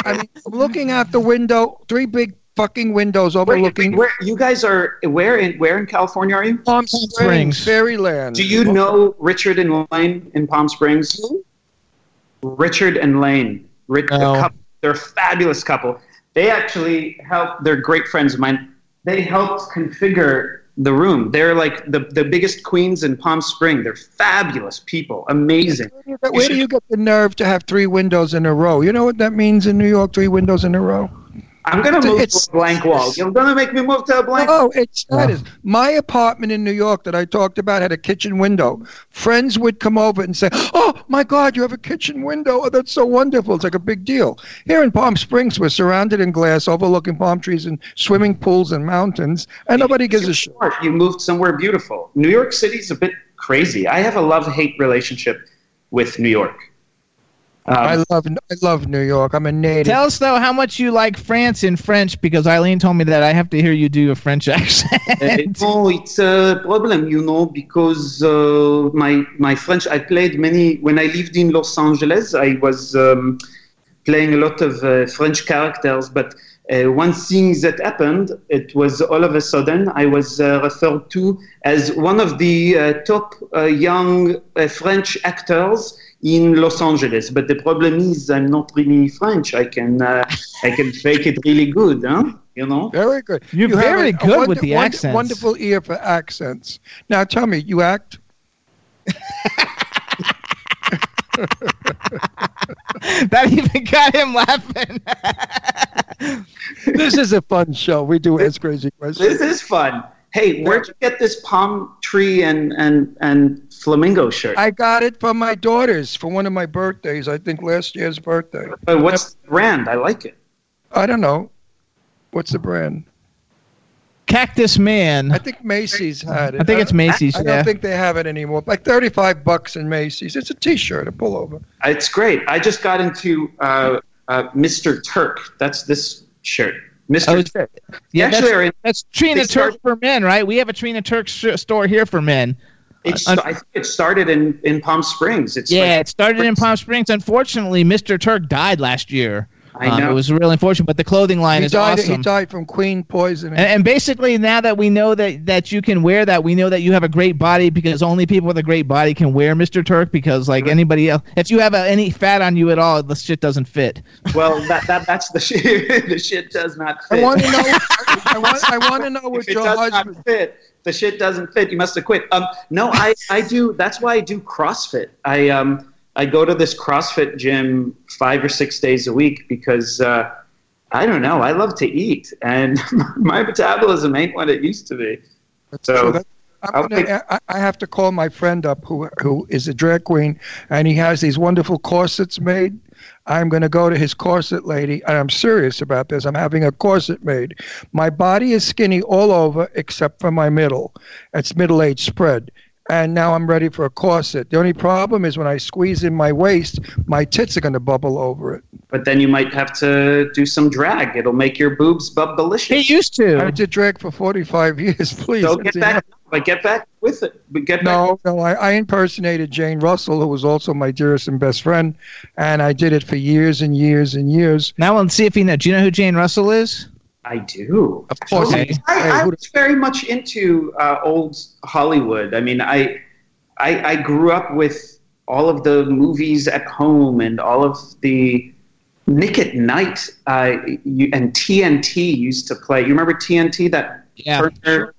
I mean, I'm looking out the window. Three big fucking windows Where, overlooking where you guys are? Where in where in California are you? Palm Springs. Springs, Fairyland. Do you know Richard and Lane in Palm Springs? Richard and Lane. Rich, No. the couple, they're a fabulous couple. They actually helped. They're great friends of mine. They helped configure the room. They're like the, the biggest queens in Palm Spring. They're fabulous people. Amazing. But Where do you get the nerve to have three windows in a row? You know what that means in New York? Three windows in a row. I'm gonna move it's- to a blank wall. You're gonna make me move to a blank. Oh, it's that is my apartment in New York that I talked about had a kitchen window. Friends would come over and say, "Oh my God, you have a kitchen window! Oh, that's so wonderful! It's like a big deal." Here in Palm Springs, we're surrounded in glass, overlooking palm trees and swimming pools and mountains, and nobody gives a shit. You moved somewhere beautiful. New York City's a bit crazy. I have a love-hate relationship with New York. Um, I love I love New York. I'm a native. Tell us though how much you like France in French because Eileen told me that I have to hear you do a French accent. Uh, no, it's a problem, you know, because uh, my my French. I played many when I lived in Los Angeles. I was um, playing a lot of uh, French characters, but uh, one thing that happened, it was all of a sudden I was uh, referred to as one of the uh, top uh, young uh, French actors in Los Angeles. But the problem is I'm not really French. I can uh, I can fake it really good, huh? You know. Very good. You're You very a- a good with the wonder- accents. Wonderful ear for accents. Now tell me, you act? that even got him laughing. This is a fun show. We do Ask Crazy Questions. This is fun. Hey, where'd you get this palm tree and and and flamingo shirt? I got it from my daughters for one of my birthdays. I think last year's birthday. Uh, what's the brand? I like it. I don't know. What's the brand? Cactus Man. I think Macy's had it. I think it's Macy's, I, I don't think they have it anymore. Like thirty-five bucks in Macy's. It's a T-shirt, a pullover. It's great. I just got into uh, uh, Mr. Turk. That's this shirt. Mr. Oh, Turk. yeah, actually are in- that's, that's Trina they start- Turk for men, right? We have a Trina Turk sh- store here for men. It's, I think it started in, in Palm Springs. It's yeah, like- it started in Palm Springs. Unfortunately, Mr. Turk died last year. I Um, know. it was really unfortunate, but the clothing line He is died. awesome. He died from queen poisoning. And, and basically, now that we know that, that you can wear that, we know that you have a great body because only people with a great body can wear Mr. Turk. Because like anybody else, if you have a, any fat on you at all, the shit doesn't fit. well, that, that that's the shit. the shit does not fit. I want to know. I want. I want to know what if it your does husband. not fit, the shit doesn't fit. You must have quit. Um, no, I, I do. That's why I do CrossFit. I um I go to this CrossFit gym five or six days a week because uh, I don't know. I love to eat, and my metabolism ain't what it used to be. So I'm gonna, I, I have to call my friend up who who is a drag queen, and he has these wonderful corsets made. I'm going to go to his corset lady, and I'm serious about this. I'm having a corset made. My body is skinny all over except for my middle. It's middle age spread. And now I'm ready for a corset. The only problem is when I squeeze in my waist, my tits are going to bubble over it. but then you might have to do some drag. It'll make your boobs He bubblicious. used to. I did drag for 45 years, please. So That's get back, enough. but get back with it. But get back. No, no, I, I impersonated Jane Russell, who was also my dearest and best friend, and I did it for years and years and years. Now let's see if you know. Do you know who Jane Russell is? I do. Of course, Okay. I, I, I was very much into uh, old Hollywood. I mean, I, I I grew up with all of the movies at home and all of the Nick at Night uh, you, and TNT used to play. You remember TNT? That Yeah. Turner,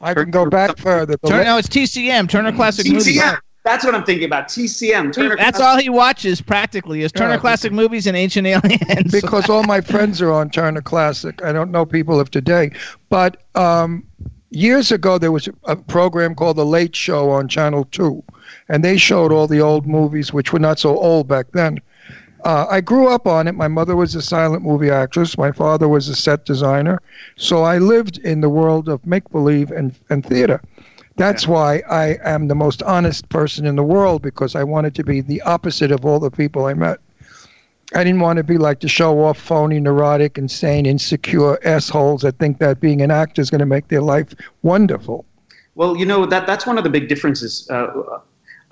I can go back further. Turner, no, it's TCM, Turner Classic Movies. TCM. That's what I'm thinking about. TCM. Turner That's all he watches practically is Turner Yeah, Classic Movies and Ancient Aliens. because all my friends are on Turner Classic. I don't know people of today, but um, years ago there was a program called The Late Show on Channel Two, and they showed all the old movies, which were not so old back then. Uh, I grew up on it. My mother was a silent movie actress. My father was a set designer. So I lived in the world of make believe and, and theater. That's why I am the most honest person in the world because I wanted to be the opposite of all the people I met. I didn't want to be like the show off, phony, neurotic, insane, insecure assholes that think that being an actor is going to make their life wonderful. Well, you know that that's one of the big differences. Uh,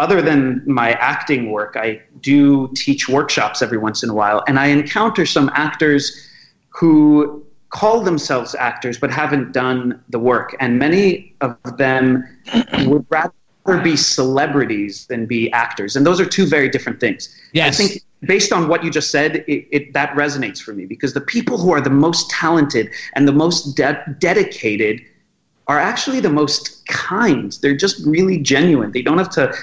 other than my acting work, I do teach workshops every once in a while, and I encounter some actors who call themselves actors but haven't done the work, and many of them would rather be celebrities than be actors, and those are two very different things. Yes. I think based on what you just said, it, it, that resonates for me because the people who are the most talented and the most de- dedicated are actually the most kind. They're just really genuine. They don't have to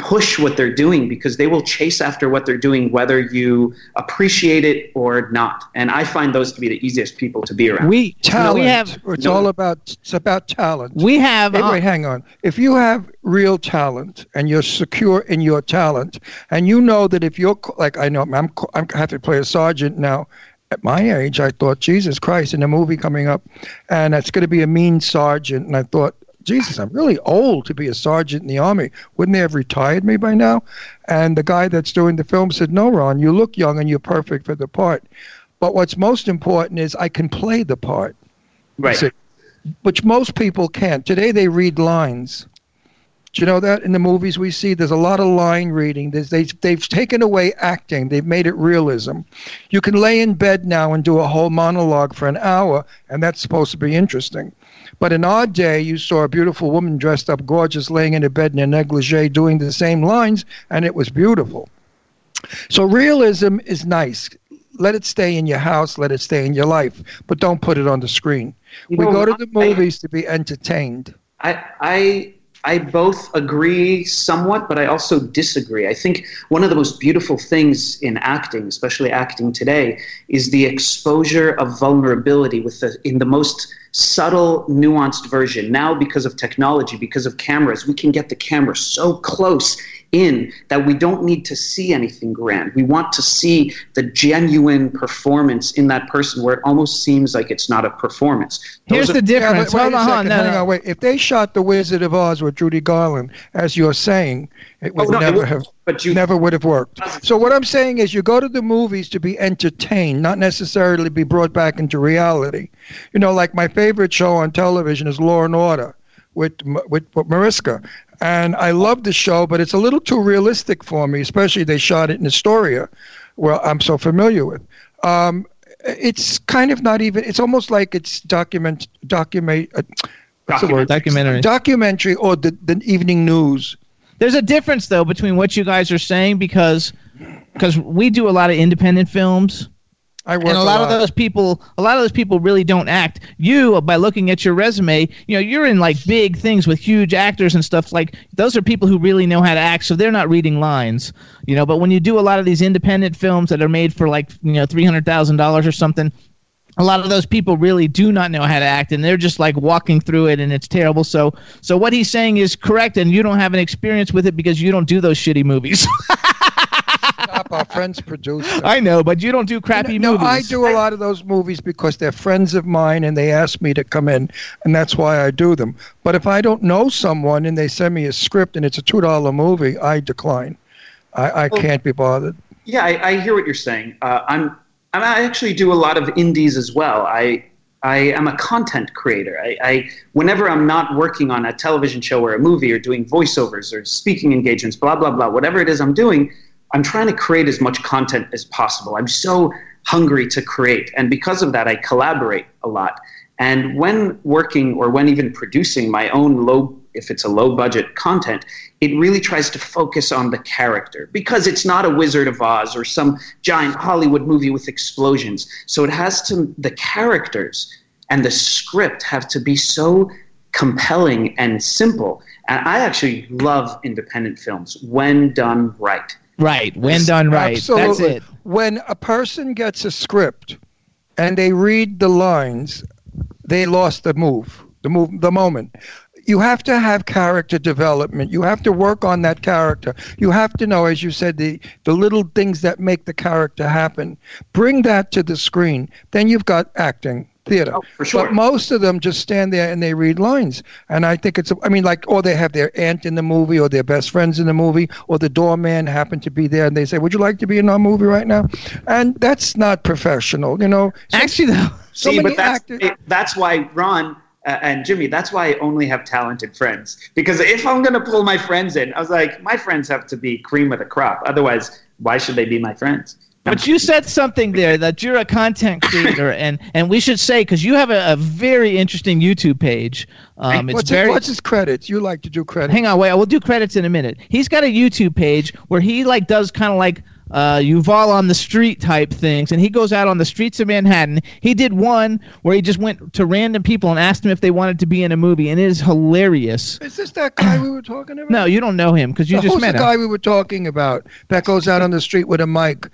push what they're doing because they will chase after what they're doing whether you appreciate it or not. And I find those to be the easiest people to be around. We Talent. we have it's No. all about it's about talent. we have Hey, uh, wait, hang on. If you have real talent and you're secure in your talent, and you know that if you're like I know I'm co- I'm I have to play a sergeant now. At my age, I thought Jesus Christ in a movie coming up, and it's going to be a mean sergeant, and I thought. Jesus, I'm really old to be a sergeant in the army. Wouldn't they have retired me by now? And the guy that's doing the film said, No, Ron, you look young and you're perfect for the part. But what's most important is I can play the part right. See, which most people can't. Today they read lines. Do you know that in the movies we see? There's a lot of line reading. There's, they, they've taken away acting. They've made it realism. You can lay in bed now and do a whole monologue for an hour, and that's supposed to be interesting. But in our day, you saw a beautiful woman dressed up gorgeous, laying in a bed in a negligee, doing the same lines, and it was beautiful. So realism is nice. Let it stay in your house. Let it stay in your life, but don't put it on the screen. You we know, go to the I- movies to be entertained. I, I I both agree somewhat, but I also disagree. I think one of the most beautiful things in acting, especially acting today, is the exposure of vulnerability with the in the most subtle, nuanced version. Now, because of technology, because of cameras, we can get the camera so close in that we don't need to see anything grand. We want to see the genuine performance in that person where it almost seems like it's not a performance. Those here's are- the difference. Yeah, but wait a hold on. second, No, hang no. on, wait. If they shot The Wizard of Oz with Judy Garland, as you're saying, it would Oh, no, it never would- have. but you- never would have worked. So what I'm saying is, you go to the movies to be entertained, not necessarily be brought back into reality. You know, like my favorite show on television is Law and Order with with, with Mariska, and I love the show, but it's a little too realistic for me. Especially they shot it in Astoria, where I'm so familiar with. Um, it's kind of not even. It's almost like it's document document. Uh, what's the word? Documentary. Documentary or the, the evening news. There's a difference though between what you guys are saying because because we do a lot of independent films I work and a lot, of those people a lot of those people really don't act. You by looking at your resume you know you're in like big things with huge actors and stuff. Like those are people who really know how to act so they're not reading lines you know. But when you do a lot of these independent films that are made for like you know $300000 or something a lot of those people really do not know how to act and they're just like walking through it and it's terrible. So so what he's saying is correct and you don't have an experience with it because you don't do those shitty movies Stop, our friends produce i know but you don't do crappy no, movies I do a lot of those movies because they're friends of mine and they ask me to come in, and that's why I do them. But if I don't know someone and they send me a script and it's a two dollar movie, I decline. I, I can't be bothered. Yeah, I, I hear what you're saying. Uh, I'm, I'm I actually do a lot of indies as well. I I am a content creator. I, I whenever I'm not working on a television show or a movie or doing voiceovers or speaking engagements, blah blah blah, whatever it is I'm doing, I'm trying to create as much content as possible. I'm so hungry to create, and because of that, I collaborate a lot. And when working or when even producing my own low, if it's a low budget content, it really tries to focus on the character because it's not a Wizard of Oz or some giant Hollywood movie with explosions. So it has to, the characters and the script have to be so compelling and simple. And I actually love independent films when done right. Right when done right Absolutely. that's it When a person gets a script and they read the lines, they lost the move, the move, the moment. You have to have character development. You have to work on that character. You have to know, as you said, the the little things that make the character happen. Bring that to the screen. Then you've got acting. Theater. Oh, for sure. But most of them just stand there and they read lines. And I think it's, I mean, like, or they have their aunt in the movie or their best friends in the movie or the doorman happened to be there and they say, Would you like to be in our movie right now? And that's not professional, you know. So- Actually, though, so See, many but that's actors. it- that's why Ron uh, and Jimmy. That's why I only have talented friends. Because if I'm gonna pull my friends in, I was like, my friends have to be cream of the crop. Otherwise, why should they be my friends? But you said something there that you're a content creator, and and we should say because you have a, a very interesting YouTube page. Um, it's what's, very. his, what's his credits? You like to do credits. Hang on, wait. We'll do credits in a minute. He's got a YouTube page where he like does kind of like uh, Yuval on the street type things, and he goes out on the streets of Manhattan. He did one where he just went to random people and asked them if they wanted to be in a movie, and it is hilarious. Is this that guy we were talking about? No, you don't know him because you No, just met the him. guy we were talking about that goes out on the street with a mic?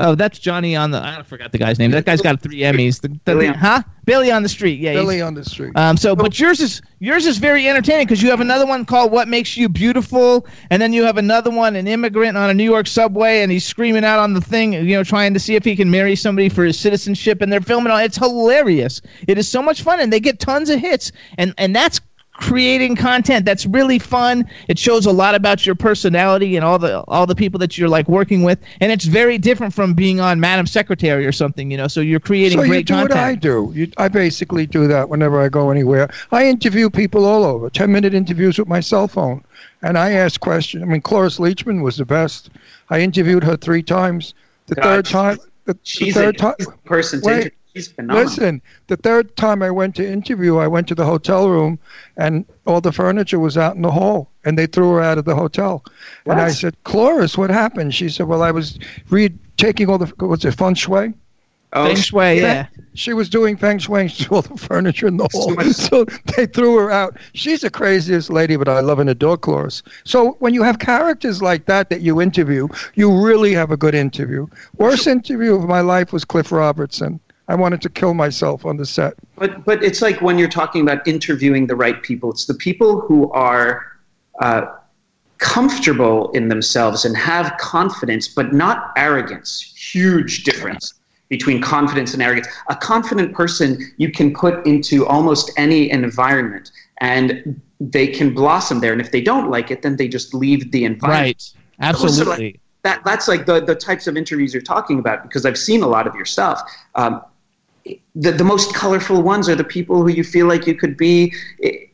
Oh, that's Johnny on the. I forgot the guy's name. That guy's got three Emmys. The, the, Billy on- huh? Billy on the street. Yeah. Billy on the street. Um, so, but yours is yours is very entertaining because you have another one called "What Makes You Beautiful," and then you have another one, an immigrant on a New York subway, and he's screaming out on the thing, you know, trying to see if he can marry somebody for his citizenship, and they're filming. All, it's hilarious. It is so much fun, and they get tons of hits, and and that's creating content that's really fun it shows a lot about your personality and all the all the people that you're like working with and it's very different from being on madam secretary or something you know so you're creating so great you do content what I do. You, I basically do that whenever I go anywhere. I interview people all over. Ten minute interviews with my cell phone, and I ask questions. I mean, Cloris Leachman was the best. I interviewed her three times. The God, third time, the, the third a time. person to Wait. Interview. She's phenomenal. Listen, the third time I went to interview, I went to the hotel room, and all the furniture was out in the hall, and they threw her out of the hotel. And I said, Cloris, what happened? She said, Well, I was read taking all the what's it, feng shui. Oh, feng shui yeah She was doing feng shui to all the furniture in the hall. So they threw her out. She's the craziest lady, but I love and adore Cloris. So when you have characters like that that you interview, you really have a good interview. Worst interview of my life was Cliff Robertson. I wanted to kill myself on the set. But but it's like when you're talking about interviewing the right people. It's the people who are uh, comfortable in themselves and have confidence, but not arrogance. Huge difference between confidence and arrogance. A confident person you can put into almost any environment, and they can blossom there. And if they don't like it, then they just leave the environment right absolutely that that's like the the types of interviews you're talking about because I've seen a lot of your stuff. Um, the the most colorful ones are the people who you feel like you could be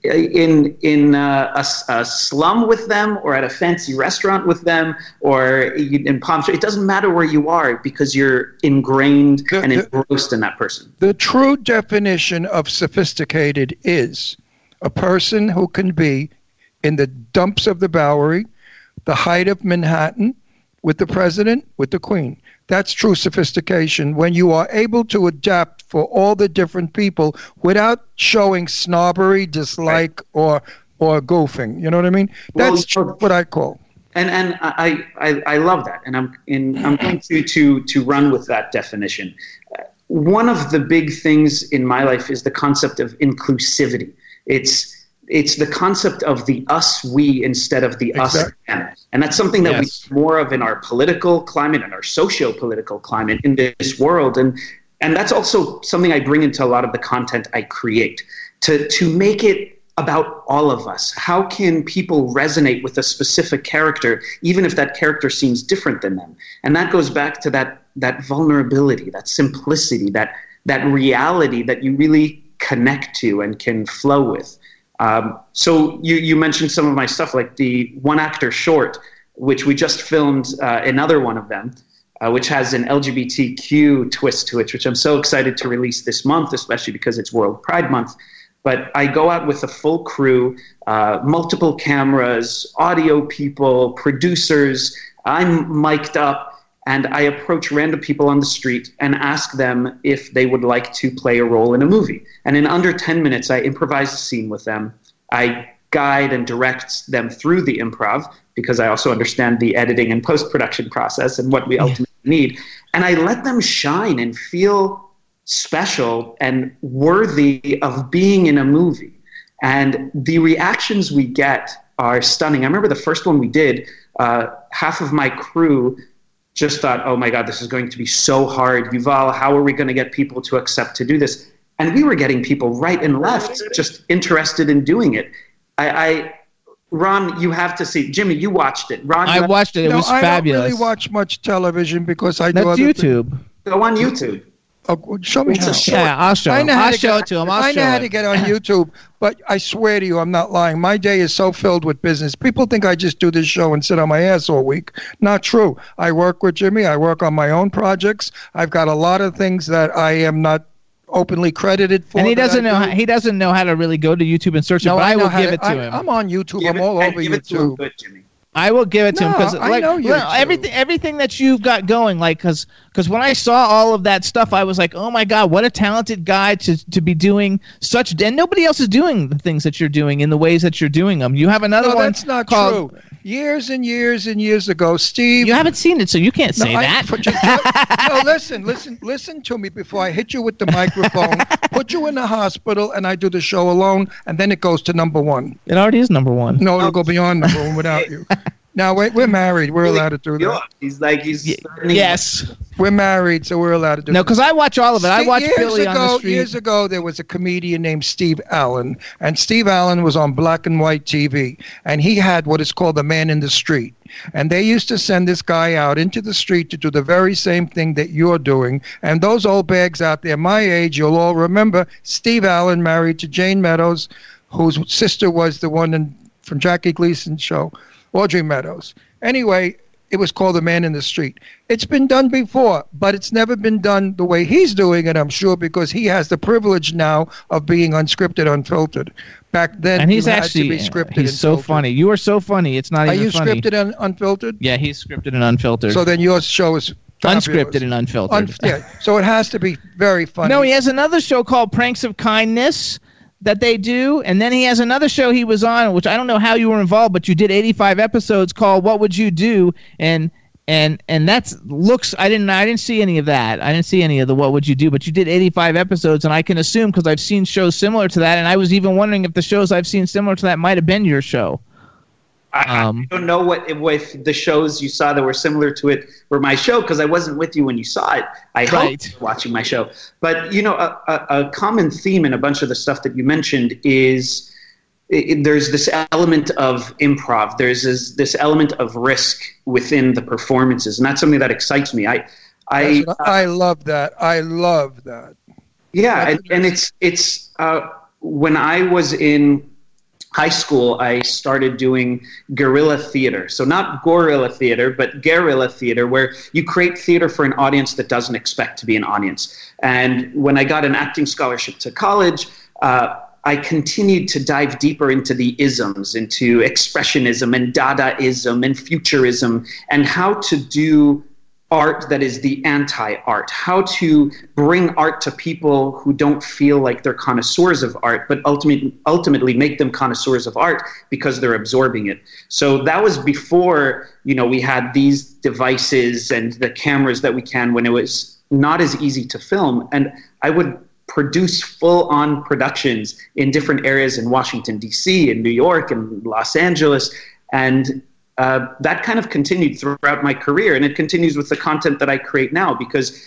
in in uh, a, a slum with them or at a fancy restaurant with them or in Palm Springs. It doesn't matter where you are because you're ingrained The- and the- engrossed in that person. The true definition of sophisticated is a person who can be in the dumps of the Bowery, the height of Manhattan, with the president, with the queen. That's true sophistication when you are able to adapt for all the different people without showing snobbery, dislike, or or goofing. You know what I mean? That's know- what I call. and and I, I I love that, and I'm in I'm going to to to run with that definition. One of the big things in my life is the concept of inclusivity. It's it's the concept of the us we instead of the us Exact- them, and that's something that Yes. we see more of in our political climate and our socio-political climate in this world, and and that's also something I bring into a lot of the content I create to to make it about all of us. How can people resonate with a specific character, even if that character seems different than them? And that goes back to that that vulnerability, that simplicity, that that reality that you really connect to and can flow with. Um, so you you mentioned some of my stuff, like the one actor short, which we just filmed uh, another one of them. Uh, which has an LGBTQ twist to it, which I'm so excited to release this month, especially because it's World Pride Month but I go out with a full crew, uh, multiple cameras, audio people, producers. I'm mic'd up, and I approach random people on the street and ask them if they would like to play a role in a movie. And in under 10 minutes, I improvise a scene with them. I guide and direct them through the improv because I also understand the editing and post production process and what we ultimately need. And I let them shine and feel special and worthy of being in a movie. And the reactions we get are stunning. I remember the first one we did, uh, half of my crew just thought, oh my God, this is going to be so hard. Yuval, how are we going to get people to accept to do this? and we were getting people right and left just interested in doing it. I, I Ron, you have to see. Jimmy, you watched it. Ron, I watched it. It no, was I fabulous. don't really watch much television because I do That's other things. YouTube. go on YouTube. Oh, show me It's how. Yeah, I'll show I know how I'll to show get, it to him. I'll I know how it. to get on YouTube, but I swear to you, I'm not lying. My day is so filled with business. People think I just do this show and sit on my ass all week. Not true. I work with Jimmy. I work on my own projects. I've got a lot of things that I am not openly credited for. and he doesn't know. do. How, he doesn't know how to really go to YouTube and search it. No, but I, know will how give it to I, him. I'm on YouTube. Give I'm it- all and over give it to him YouTube. good, Jimmy. I will give it to him because like well, everything everything that you've got going, like because because when I saw all of that stuff, I was like, oh my god, what a talented guy to to be doing such and nobody else is doing the things that you're doing in the ways that you're doing them. You have another No, one that's not called, true. Years and years and years ago, Steve. You haven't seen it, so you can't No, say I- that. you- no, listen, listen, listen to me before I hit you with the microphone, put you in the hospital, and I do the show alone, and then it goes to number one. it already is number one. No, it'll go beyond number one without you. Now, wait, we're married. We're allowed to do Yo, that. He's like he's Y- yes. We're married, so we're allowed to do that. No, that. because I watch all of it. I Steve- watch years Billy ago, on the street. Years ago, there was a comedian named Steve Allen, and Steve Allen was on black and white TV, and he had what is called the man in the street. And they used to send this guy out into the street to do the very same thing that you're doing. And those old bags out there, my age, you'll all remember Steve Allen married to Jayne Meadows, whose sister was the one in, from Jackie Gleason's show, Audrey Meadows. Anyway, it was called The Man in the Street. It's been done before, but it's never been done the way he's doing it, I'm sure, because he has the privilege now of being unscripted, unfiltered. Back then, and he's actually to be scripted he's and so filtered. funny. You are so funny. It's not Are even you scripted and unfiltered? Yeah, he's scripted and unfiltered. So then your show is fabulous. unscripted and unfiltered. Un- yeah, so it has to be very funny. No, he has another show called Pranks of Kindness that they do, and then he has another show he was on, which I don't know how you were involved, but you did 85 episodes called "What Would You Do?" and and and that's looks. I didn't I didn't see any of that. I didn't see any of the "What Would You Do?" But you did 85 episodes, and I can assume because I've seen shows similar to that, and I was even wondering if the shows I've seen similar to that might have been your show. I, Um, I don't know what if the shows you saw that were similar to it were my show because I wasn't with you when you saw it. I hope Right. you watching my show. But you know, a, a, a common theme in a bunch of the stuff that you mentioned is i there's this element of improv. There's this, this element of risk within the performances, and that's something that excites me. I, I, That's what I love that. I love that. yeah, and, and it's it's uh, when I was in high school, I started doing guerrilla theater. So not gorilla theater, but guerrilla theater, where you create theater for an audience that doesn't expect to be an audience. And when I got an acting scholarship to college. Uh, I continued to dive deeper into the isms, into expressionism and Dadaism and futurism, and how to do art that is the anti art, how to bring art to people who don't feel like they're connoisseurs of art, but ultimately, ultimately make them connoisseurs of art because they're absorbing it. So that was before you know we had these devices and the cameras that we can when it was not as easy to film. And I would produce full on productions in different areas in Washington, D.C., in New York, in Los Angeles. And uh, that kind of continued throughout my career. And it continues with the content that I create now because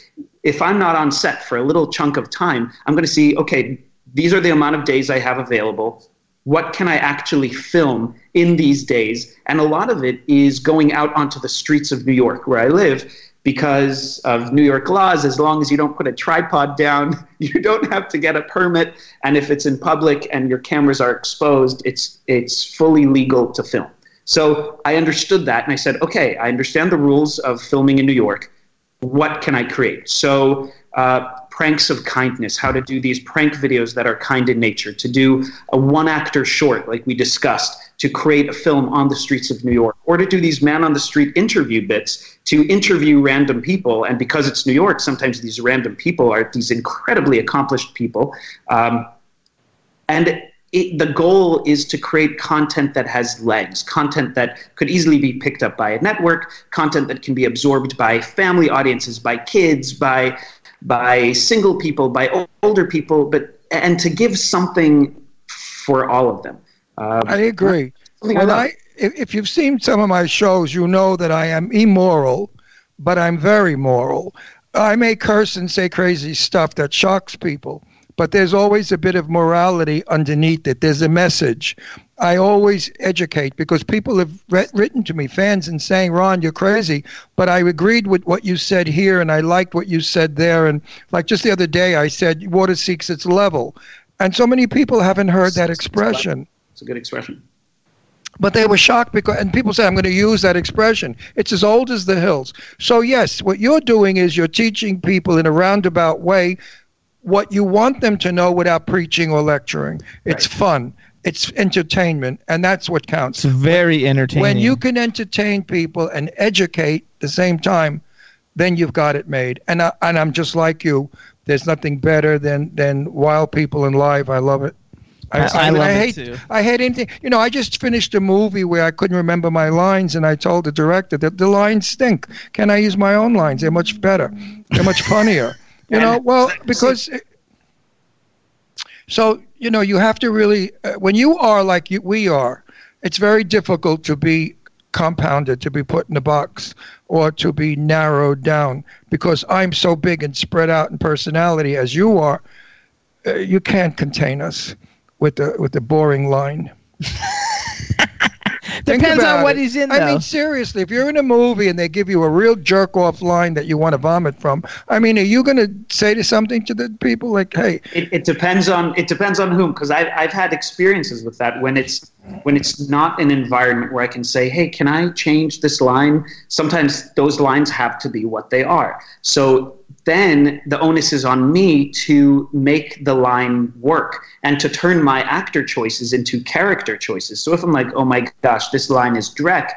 if I'm not on set for a little chunk of time, I'm going to see, okay, these are the amount of days I have available. What can I actually film in these days? And a lot of it is going out onto the streets of New York, where I live, because of New York laws, as long as you don't put a tripod down, you don't have to get a permit. And if it's in public and your cameras are exposed, it's, it's fully legal to film. So I understood that and I said, okay, I understand the rules of filming in New York. What can I create? So, uh, pranks of kindness, how to do these prank videos that are kind in nature, to do a one actor short, like we discussed, to create a film on the streets of New York, or to do these man on the street interview bits to interview random people. And because it's New York, sometimes these random people are these incredibly accomplished people. Um, and it, the goal is to create content that has legs, content that could easily be picked up by a network, content that can be absorbed by family audiences, by kids, by by single people, by older people, but and to give something for all of them. Um, I agree. something I When love. I, if, if you've seen some of my shows, you know that I am immoral, but I'm very moral. I may curse and say crazy stuff that shocks people, but there's always a bit of morality underneath it. There's a message. I always educate because people have re- written to me, fans, and saying, Ron, you're crazy. But I agreed with what you said here, and I liked what you said there. And like just the other day, I said, water seeks its level. And so many people haven't heard that expression. It's a good expression. But they were shocked because, and people say, I'm going to use that expression. It's as old as the hills. So, yes, what you're doing is you're teaching people in a roundabout way what you want them to know without preaching or lecturing. It's fun, it's entertainment, and that's what counts. It's very entertaining. When you can entertain people and educate at the same time, then you've got it made. And, I, and I'm just like you. There's nothing better than, than wild people in live. I love it. I- I mean, love it hate, too. I hate anything. You know, I just finished a movie where I couldn't remember my lines, and I told the director that the lines stink. Can I use my own lines? They're much better. They're much funnier. You know, well, because. So you know, you have to really, uh, when you are like you, we are, it's very difficult to be compounded, to be put in a box, or to be narrowed down. Because I'm so big and spread out in personality as you are, uh, you can't contain us with the with the boring line. Think Depends on what it. he's in, I though. mean, seriously, if you're in a movie and they give you a real jerk off line that you want to vomit from, I mean, are you going to say to something to the people like, "Hey, It, it depends on it depends on whom because I've I've had experiences with that when it's when it's not an environment where I can say, hey, can I change this line? Sometimes those lines have to be what they are. So then the onus is on me to make the line work and to turn my actor choices into character choices. So if I'm like, oh my gosh, this line is Drek,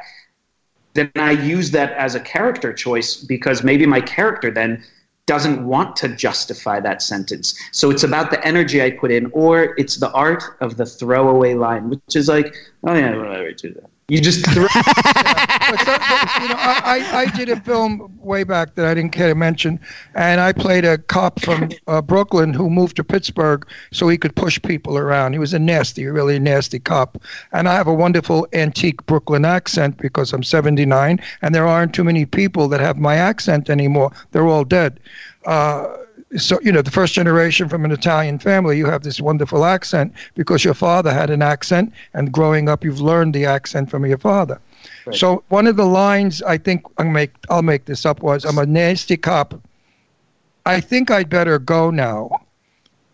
then I use that as a character choice because maybe my character then doesn't want to justify that sentence. So it's about the energy I put in, or it's the art of the throwaway line, which is like, oh yeah, whatever, do that. You just throw. But some, you know, I, I, did a film way back that I didn't care to mention, and I played a cop from uh, Brooklyn who moved to Pittsburgh so he could push people around. He was a nasty, really nasty cop. And I have a wonderful antique Brooklyn accent because I'm 79, and there aren't too many people that have my accent anymore. They're all dead. Uh, so you know the first generation from an Italian family, you have this wonderful accent because your father had an accent, and growing up, you've learned the accent from your father. So one of the lines I think I'll make I'll make this up was I'm a nasty cop. I think I'd better go now.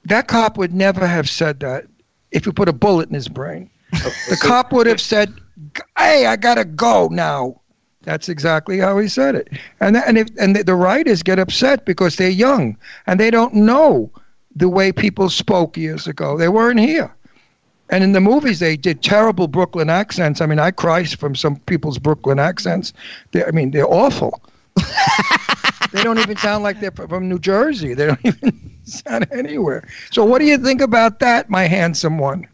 That cop would never have said that if you put a bullet in his brain. The cop would have said, "Hey, I gotta go now." That's exactly how he said it. And and if and the, the writers get upset because they're young and they don't know the way people spoke years ago. They weren't here. And in the movies, they did terrible Brooklyn accents. I mean, I cry from some people's Brooklyn accents. They, I mean, they're awful. they don't even sound like they're from New Jersey. They don't even sound anywhere. So, what do you think about that, my handsome one?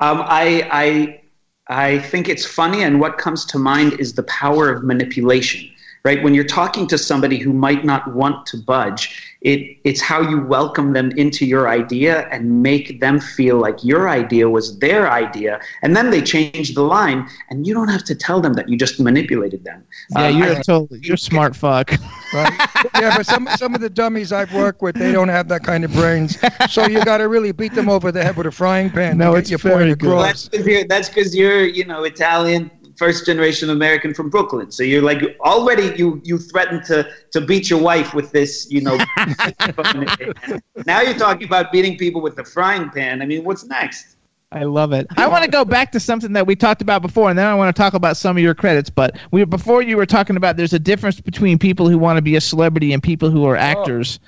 Um, I, I, I think it's funny, and what comes to mind is the power of manipulation. Right when you're talking to somebody who might not want to budge, it, it's how you welcome them into your idea and make them feel like your idea was their idea, and then they change the line, and you don't have to tell them that you just manipulated them. Yeah, Uh, you're I- a totally you're a smart fuck. Right? yeah, but some some of the dummies I've worked with, they don't have that kind of brains. So you got to really beat them over the head with a frying pan. No, it's your very point good. Well, across. that's because you're, that's 'cause you're, you know, Italian, first generation American from Brooklyn. So you're like already you you threatened to to beat your wife with this, you know. now you're talking about beating people with the frying pan. I mean, what's next? I love it. I want to go back to something that we talked about before, and then I want to talk about some of your credits. But we before you were talking about there's a difference between people who want to be a celebrity and people who are oh. actors,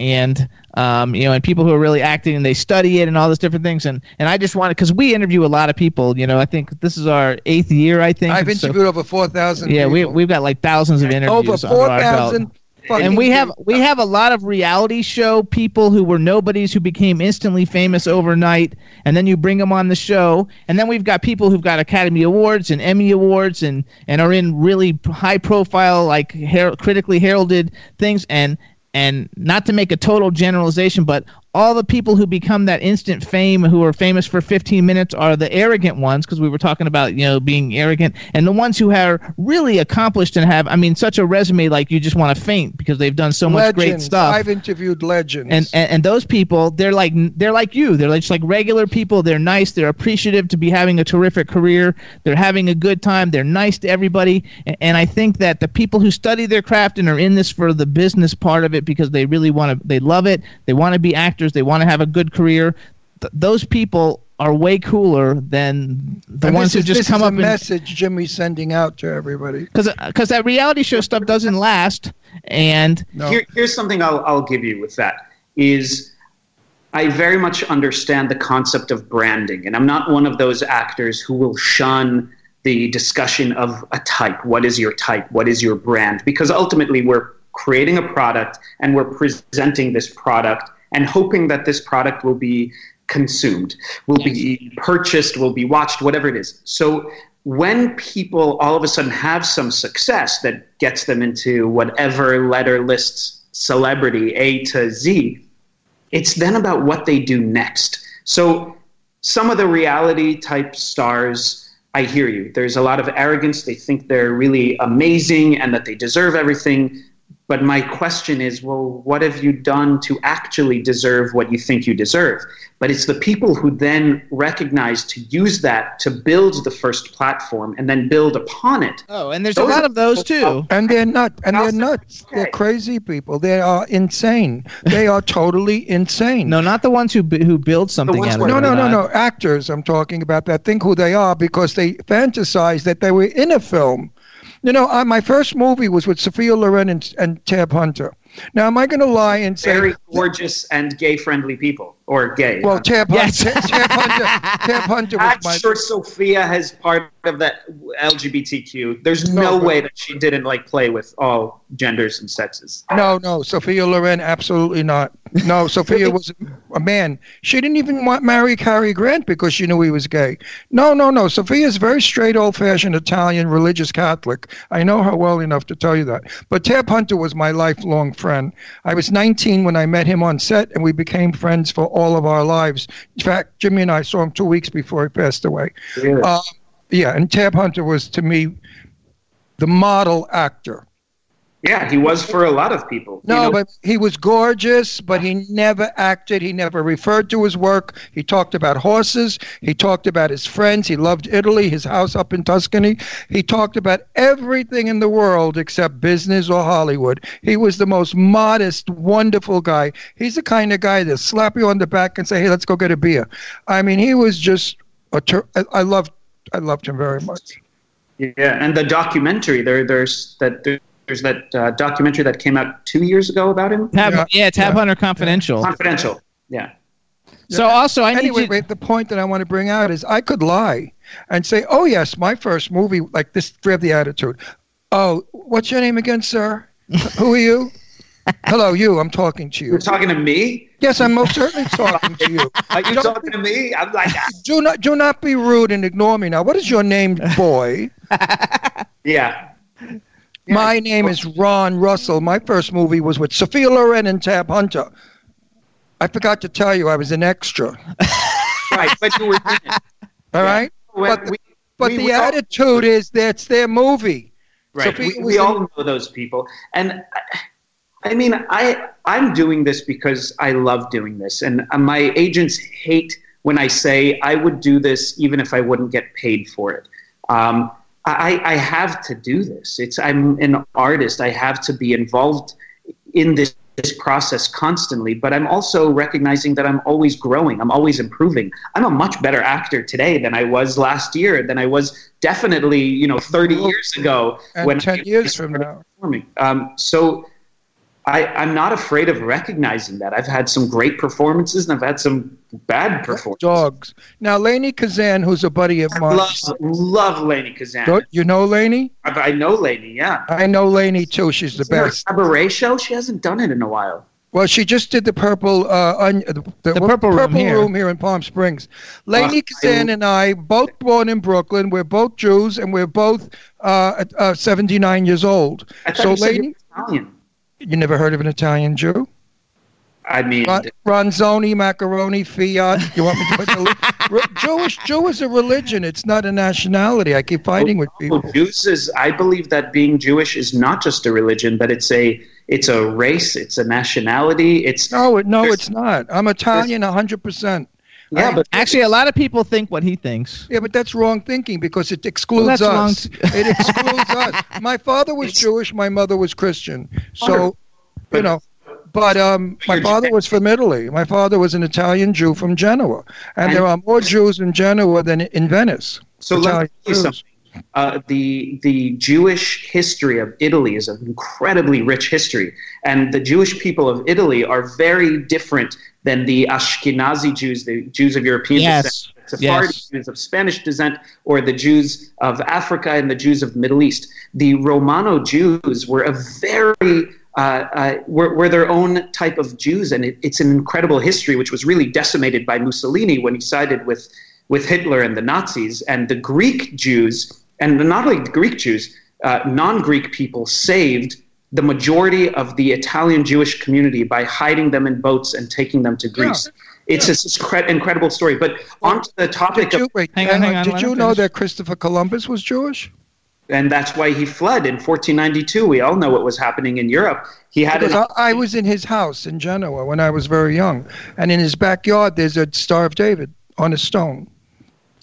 and um, you know, and people who are really acting and they study it and all those different things. And and I just wanted because we interview a lot of people. You know, I think this is our eighth year. I think. I've and so- interviewed over four thousand. yeah, we we've got like thousands of interviews over four under our belt thousand. and we have we have a lot of reality show people who were nobodies who became instantly famous overnight and then you bring them on the show and then we've got people who've got academy awards and emmy awards and and are in really high profile like her- critically heralded things and and not to make a total generalization but all the people who become that instant fame who are famous for 15 minutes are the arrogant ones because we were talking about you know being arrogant. And the ones who are really accomplished and have i mean such a resume like you just want to faint because they've done so much great stuff. I've interviewed legends. and, and and those people they're like they're like you. They're like just like regular people. They're nice. They're appreciative to be having a terrific career. They're having a good time. They're nice to everybody. And, and i think that the people who study their craft and are in this for the business part of it because they really want to they love it. They want to be actors they want to have a good career th- those people are way cooler than the And ones this who is, just this come is up a and message Jimmy's sending out to everybody. because uh, because that reality show stuff doesn't last and No. Here, here's something I'll, I'll give you with that is I very much understand the concept of branding, and I'm not one of those actors who will shun the discussion of a type. What is your type? What is your brand? Because ultimately, we're creating a product and we're presenting this product and hoping that this product will be consumed, will be purchased, will be watched, whatever it is. So when people all of a sudden have some success that gets them into whatever letter lists celebrity A to Z, it's then about what they do next. So some of the reality type stars, I hear you. There's a lot of arrogance. They think they're really amazing and that they deserve everything. But my question is, well, what have you done to actually deserve what you think you deserve? But it's the people who then recognize to use that to build the first platform and then build upon it. oh and there's a lot of those too And they're not, and they're Also- nuts. They're crazy people. They are insane. They are totally insane. no not the ones who b- who build something out of No, no, no, no. Actors, I'm talking about that. Think who they are because they fantasize that they were in a film. You know, I, my first movie was with Sophia Loren and, and Tab Hunter. Now, am I going to lie and say, Very gorgeous and gay friendly people, or gay. well, Tab, Yes. Hunter, Tab Hunter, Tab Hunter I'm my. sure Sophia has part of that LGBTQ. There's No, no, way that she didn't like play with all genders and sexes. No, no, Sophia Loren, absolutely not. No, Sophia was a man. She didn't even want marry Cary Grant because she knew he was gay. No, no, no. Sophia's very straight, old-fashioned Italian religious Catholic. I know her well enough to tell you that. But Tab Hunter was my lifelong friend. I was 19 when I met him on set, and we became friends for all of our lives. In fact, Jimmy and I saw him two weeks before he passed away. Uh, yeah, and Tab Hunter was to me the model actor. Yeah, he was for a lot of people. You No, know, but he was gorgeous, but he never acted. He never referred to his work. He talked about horses. He talked about his friends. He loved Italy, his house up in Tuscany. He talked about everything in the world except business or Hollywood. He was the most modest, wonderful guy. He's the kind of guy that slap you on the back and say, "Hey, let's go get a beer." I mean, he was just a. Ter- I, I loved. I loved him very much. yeah, and the documentary there, there's that there's that uh, documentary that came out two years ago about him. Tab, Yeah. yeah, Tab Yeah. Hunter Confidential. Confidential. Yeah. So also, I need anyway, you. wait, the point that I want to bring out is I could lie and say, "Oh yes, my first movie like this." We have the attitude. Oh, what's your name again, sir? Who are you? Hello, you. I'm talking to you. You're talking to me? Yes, I'm most certainly talking to you. Are you Don't- talking to me? I'm like, ah. Do not do not be rude and ignore me now. What is your name, boy? yeah. My name is Ron Russell. My first movie was with Sophia Loren and Tab Hunter. I forgot to tell you I was an extra. Right, but you were. All right. When But- we- But we- the we all- attitude is that's their movie. Right. Sophia we we all know those people. And I, I mean, I, I'm doing this because I love doing this. And uh, my agents hate when I say I would do this even if I wouldn't get paid for it. Um, I, I have to do this. It's I'm an artist. I have to be involved in this, this process constantly. But I'm also recognizing that I'm always growing. I'm always improving. I'm a much better actor today than I was last year. Than I was definitely, you know, 30 years ago And when 10 I years from now. performing. Um, so I, I'm not afraid of recognizing that. I've had some great performances and I've had some bad performances. Dogs. Now, Lainie Kazan, who's a buddy of mine. love, love Lainie Kazan. Don't you know Lainie? I, I know Lainie, yeah. I know Lainie too. She's the Isn't there a best. cabaret show? She hasn't done it in a while. Well, she just did the purple, uh, on, the, the, The Purple Room here. room here in Palm Springs. Lainie Uh, Kazan I- and I, both born in Brooklyn, we're both Jews, and we're both uh, uh, 79 years old. I thought So, you said Lainie, you were Italian. You never heard of an Italian Jew? I mean, Ron- Ronzoni, macaroni, fiat. You want me to put the li- Re- Jewish Jew is a religion. It's not a nationality. I keep fighting with people. Jews is. I believe that being Jewish is not just a religion, but it's a it's a race. It's a nationality. It's No, no, it's not. I'm Italian, hundred percent. Yeah, but Actually, a lot of people think what he thinks. Yeah, but that's wrong thinking because it excludes that's wrong us. it excludes us. My father was Jewish. My mother was Christian. So, you know, but um, my father was from Italy. My father was an Italian Jew from Genoa, and And- there are more Jews in Genoa than in Venice. So let me tell you Jews. something. Uh, the the Jewish history of Italy is an incredibly rich history, and the Jewish people of Italy are very different than the Ashkenazi Jews, the Jews of European Yes. descent, the Sephardi Yes. Jews of Spanish descent, or the Jews of Africa and the Jews of the Middle East. The Romano Jews were a very uh, uh, were, were their own type of Jews, and it, it's an incredible history, which was really decimated by Mussolini when he sided with with Hitler and the Nazis. And the Greek Jews, and not only the Greek Jews, uh, non-Greek people saved the majority of the Italian Jewish community by hiding them in boats and taking them to Greece. It's yeah. a s- cre- incredible story. But on to the topic Did you, of, wait, Hang on, hang on, Did you know that Christopher Columbus was Jewish? and that's why he fled in 1492. We all know what was happening in Europe. He had Because an, I, I was in his house in Genoa when I was very young, and in his backyard there's a Star of David on a stone.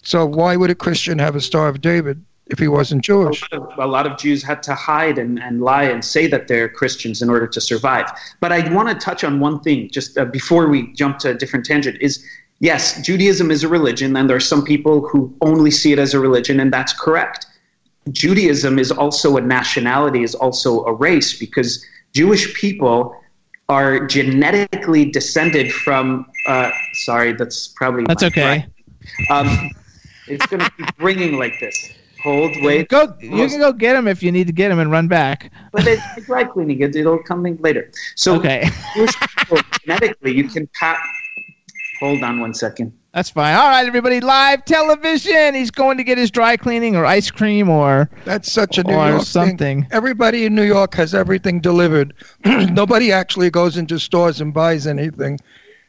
So why would a Christian have a Star of David if he wasn't Jewish? a lot of- a lot of Jews had to hide and, and lie and say that they're Christians in order to survive. But I want to touch on one thing just uh, before we jump to a different tangent is yes, Judaism is a religion, and there are some people who only see it as a religion, and that's correct. Judaism is also a nationality, is also a race, because Jewish people are genetically descended from. Uh, sorry, that's probably That's my okay. Um, it's going to be ringing like this. Hold, wait. Go. You can go get him if you need to get him and run back. But it's it's dry cleaning. It, it'll come in later. So Okay, genetically, you can pat. Hold on one second. that's fine. All right, everybody. Live television. He's going to get his dry cleaning or ice cream or That's such a New or York thing. something. Everybody in New York has everything delivered. Nobody actually goes into stores and buys anything.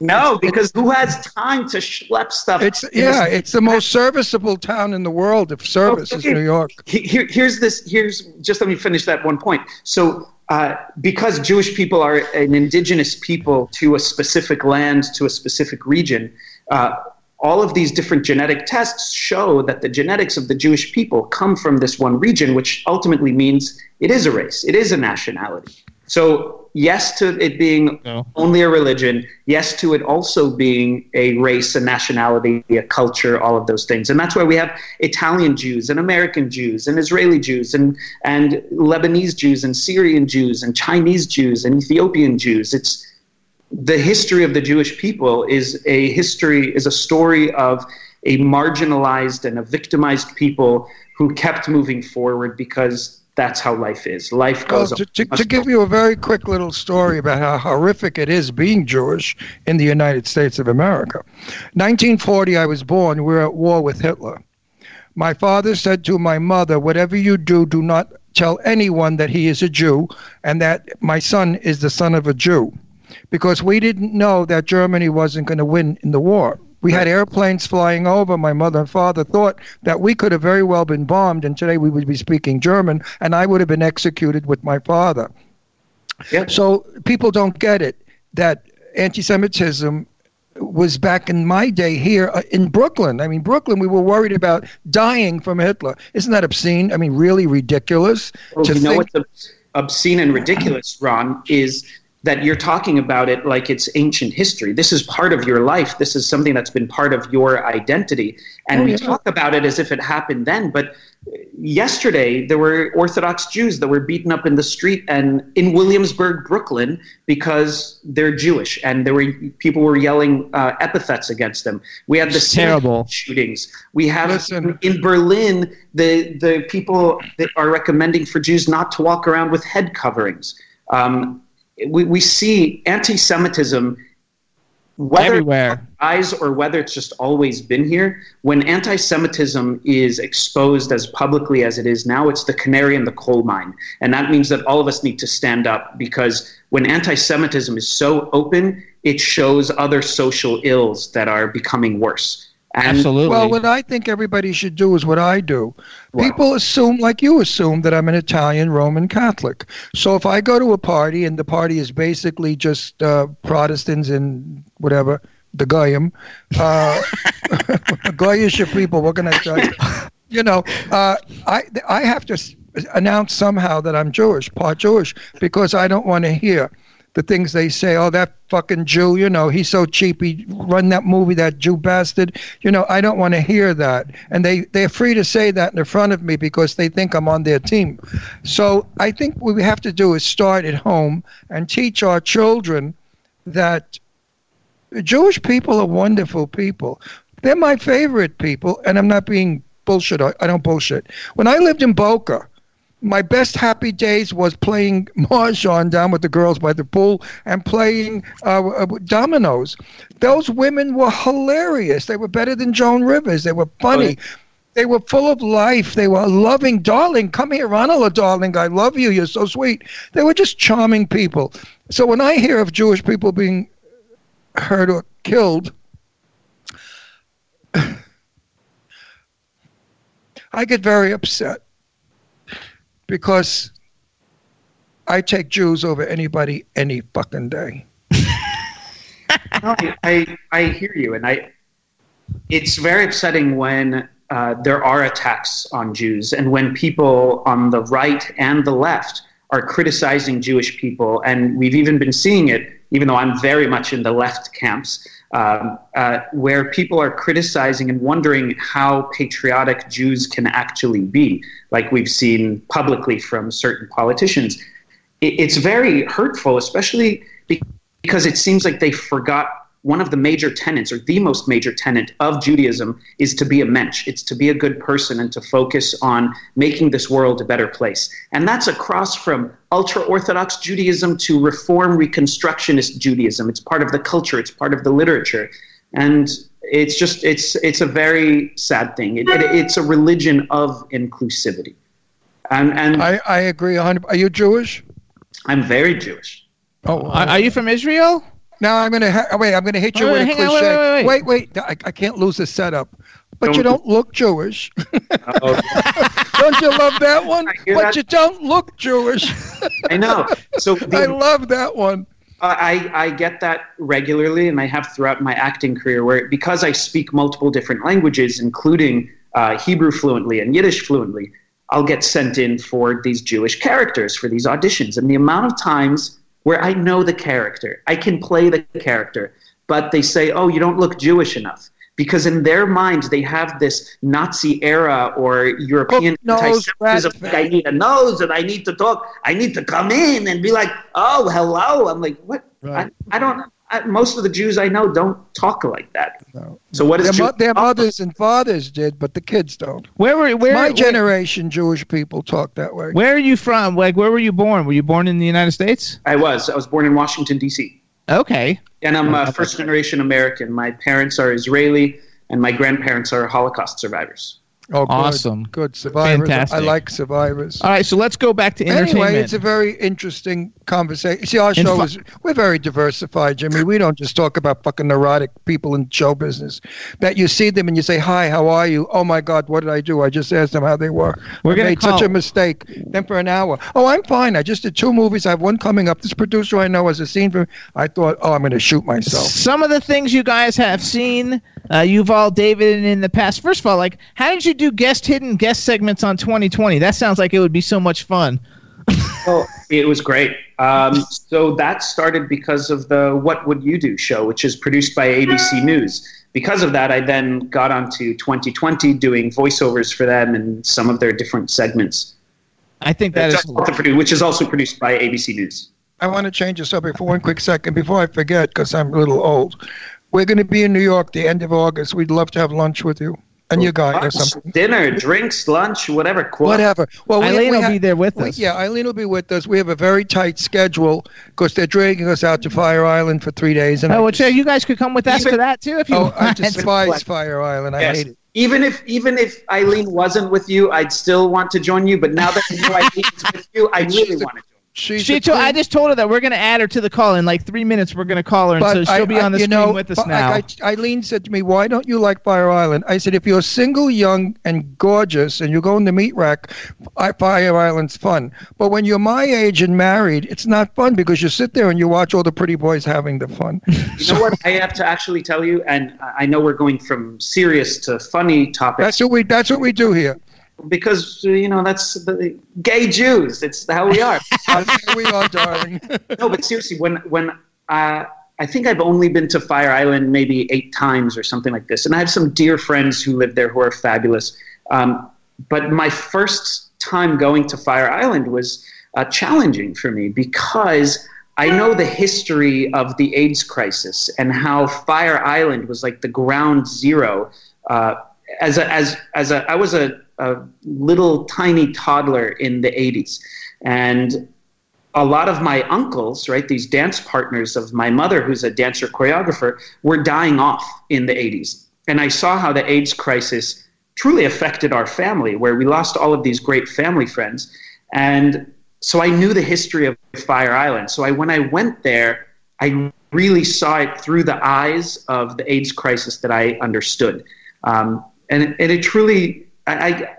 No, because who has time to schlep stuff? It's yeah, this- it's the most serviceable town in the world if service is New York. Here, here's this. Here's just let me finish that one point. So, uh, because Jewish people are an indigenous people to a specific land, to a specific region, uh, all of these different genetic tests show that the genetics of the Jewish people come from this one region, which ultimately means it is a race, it is a nationality. So, yes to it being No. only a religion, yes to it also being a race, a nationality, a culture, all of those things. And that's why we have Italian Jews and American Jews and Israeli Jews and, and Lebanese Jews and Syrian Jews and Chinese Jews and Ethiopian Jews. It's the history of the Jewish people is a history, is a story of a marginalized and a victimized people who kept moving forward because that's how life is. Life Well, goes to, on. to, to give you a very quick little story about how horrific it is being Jewish in the United States of America. 1940, I was born. We were at war with Hitler. My father said to my mother, Whatever you do, do not tell anyone that he is a Jew and that my son is the son of a Jew. Because we didn't know that Germany wasn't going to win in the war. We had airplanes flying over. My mother and father thought that we could have very well been bombed, and today we would be speaking German, and I would have been executed with my father. Yeah. So people don't get it that anti-Semitism was back in my day here uh, in Brooklyn. I mean, Brooklyn, we were worried about dying from Hitler. Isn't that obscene? I mean, really ridiculous Well, to you know what's obscene and ridiculous, Ron, is that you're talking about it like it's ancient history. This is part of your life. This is something that's been part of your identity. And Oh, we yeah. talk about it as if it happened then. But yesterday, there were Orthodox Jews that were beaten up in the street and in Williamsburg, Brooklyn, because they're Jewish, and there were people were yelling uh, epithets against them. We had the It's terrible. shootings. We have Listen. in Berlin the the people that are recommending for Jews not to walk around with head coverings. Um, we, we see anti-Semitism whether Everywhere. eyes or whether it's just always been here, when anti-Semitism is exposed as publicly as it is now, it's the canary in the coal mine, and that means that all of us need to stand up because when anti-Semitism is so open, it shows other social ills that are becoming worse. And Absolutely. Well, what I think everybody should do is what I do. People assume, like you assume, that I'm an Italian Roman Catholic. So if I go to a party and the party is basically just uh, Protestants and whatever, the Goyim, uh, Goyish people, what can I tell you? You know, uh, I I have to announce somehow that I'm Jewish, part Jewish, because I don't want to hear the things they say. Oh, that fucking Jew, you know, he's so cheap. He run that movie, that Jew bastard. You know, I don't want to hear that. And they they're free to say that in front of me because they think I'm on their team. So I think what we have to do is start at home and teach our children that Jewish people are wonderful people. They're my favorite people, and I'm not being bullshit. I, I don't bullshit. When I lived in Boca, my best happy days was playing mahjong down with the girls by the pool and playing uh, uh, dominoes. Those women were hilarious. They were better than Joan Rivers. They were funny. They were full of life. They were loving, darling. Come here, Ronald, darling. I love you. You're so sweet. They were just charming people. So when I hear of Jewish people being hurt or killed, I get very upset because I take Jews over anybody any fucking day. No, I, I hear you, and I. It's very upsetting when uh, there are attacks on Jews, and when people on the right and the left are criticizing Jewish people, and we've even been seeing it, even though I'm very much in the left camps, um, uh, where people are criticizing and wondering how patriotic Jews can actually be, like we've seen publicly from certain politicians. It, it's very hurtful, especially because it seems like they forgot one of the major tenets, or the most major tenet of Judaism, is to be a mensch. It's to be a good person and to focus on making this world a better place. And that's across from ultra Orthodox Judaism to Reform Reconstructionist Judaism. It's part of the culture. It's part of the literature, and it's just it's it's a very sad thing. It, it, it's a religion of inclusivity. And, and I, I agree. 100 Are you Jewish? I'm very Jewish. Oh, Are, are you from Israel? Now I'm gonna ha- wait. I'm gonna hit you Wait, with a hang on, cliche. wait, wait, wait. wait, I, I can't lose the setup. But you Don't- don't look Jewish. Oh, don't you love that one? But that. you don't look Jewish. I know. So the, I love that one. I, I get that regularly, and I have throughout my acting career, where because I speak multiple different languages, including uh, Hebrew fluently and Yiddish fluently, I'll get sent in for these Jewish characters for these auditions. And the amount of times where I know the character, I can play the character, but they say, "Oh, you don't look Jewish enough." Because in their minds, they have this Nazi era or European Hook nose, anti-Semitism. Like, I need a nose and I need to talk. I need to come in and be like, oh, hello. I'm like, what? Right. I, I don't. I, most of the Jews I know don't talk like that. No. So what is Their, Jew- mo- their mothers and fathers did, but the kids don't. Where were where? My where- generation, Jewish people talk that way. Where are you from? Like, where were you born? Were you born in the United States? I was. I was born in Washington D.C. Okay. and I'm a first generation American. My parents are Israeli, and my grandparents are Holocaust survivors. Oh, good. Awesome. Good survivors. Fantastic. I like survivors. All right. So let's go back to entertainment. Anyway, it's a very interesting conversation. See, our show fu- is we're very diversified, Jimmy. We don't just talk about fucking neurotic people in show business. That you see them and you say, "Hi, how are you?" Oh my God, what did I do? I just asked them how they were. We're I gonna made such a mistake. Then for an hour, oh, I'm fine. I just did two movies. I have one coming up. This producer I know has a scene for. I thought, oh, I'm going to shoot myself. Some of the things you guys have seen, uh, Yuval David in the past. First of all, like, how did you do guest hidden guest segments on 2020? That sounds like it would be so much fun. Well, it was great. Um, so that started because of the What Would You Do show, which is produced by ABC News. Because of that, I then got onto 2020 doing voiceovers for them and some of their different segments, I think that It's is. also produ- which is also produced by ABC News. I want to change the subject for one quick second before I forget, because I'm a little old. We're going to be in New York the end of August. We'd love to have lunch with you. And your guy or Lunch, something. dinner, drinks, lunch, whatever. Qua- Whatever. Well, we, Eileen we will ha- be there with we- us. Yeah, Eileen will be with us. We have a very tight schedule because they're dragging us out to Fire Island for three days. And Oh, I well, just- you guys could come with us Even- to that too if you oh, I want. despise Fire Island. I Yes. hate it. Even if even if Eileen wasn't with you, I'd still want to join you. But now that I know Eileen's with you, I really want to join. She's She told, I just told her that we're going to add her to the call in like three minutes. We're going to call her, and so she'll I- be on the you screen know, with us but now. like I, Eileen said to me, "Why don't you like Fire Island?" I said, "If you're single, young, and gorgeous, and you're going to meat rack, I, Fire Island's fun. But when you're my age and married, it's not fun because you sit there and you watch all the pretty boys having the fun." You know what? I have to actually tell you, and I know we're going from serious to funny topics That's what we. That's what we do here. Because you know that's the gay Jews. It's how we are. We are, darling. no, but seriously, when when uh, I think I've only been to Fire Island maybe eight times or something like this, and I have some dear friends who live there who are fabulous. Um, but my first time going to Fire Island was uh, challenging for me because I know the history of the AIDS crisis and how Fire Island was like the ground zero. Uh, as a, as as a, I was a, a little tiny toddler in the 80s, and a lot of my uncles, right, these dance partners of my mother, who's a dancer choreographer, were dying off in the 80s. And I saw how the AIDS crisis truly affected our family, where we lost all of these great family friends. And so I knew the history of Fire Island. So I, when I went there, I really saw it through the eyes of the AIDS crisis that I understood. Um, and, and it truly, I, I,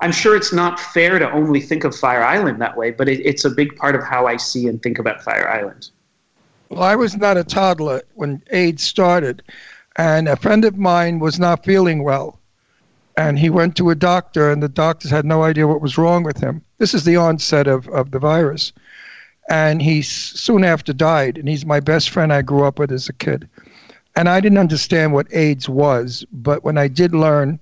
I'm sure it's not fair to only think of Fire Island that way, but it, it's a big part of how I see and think about Fire Island. Well, I was not a toddler when AIDS started, and a friend of mine was not feeling well. And he went to a doctor, and the doctors had no idea what was wrong with him. This is the onset of, of the virus. And he soon after died, and he's my best friend I grew up with as a kid. And I didn't understand what AIDS was, but when I did learn,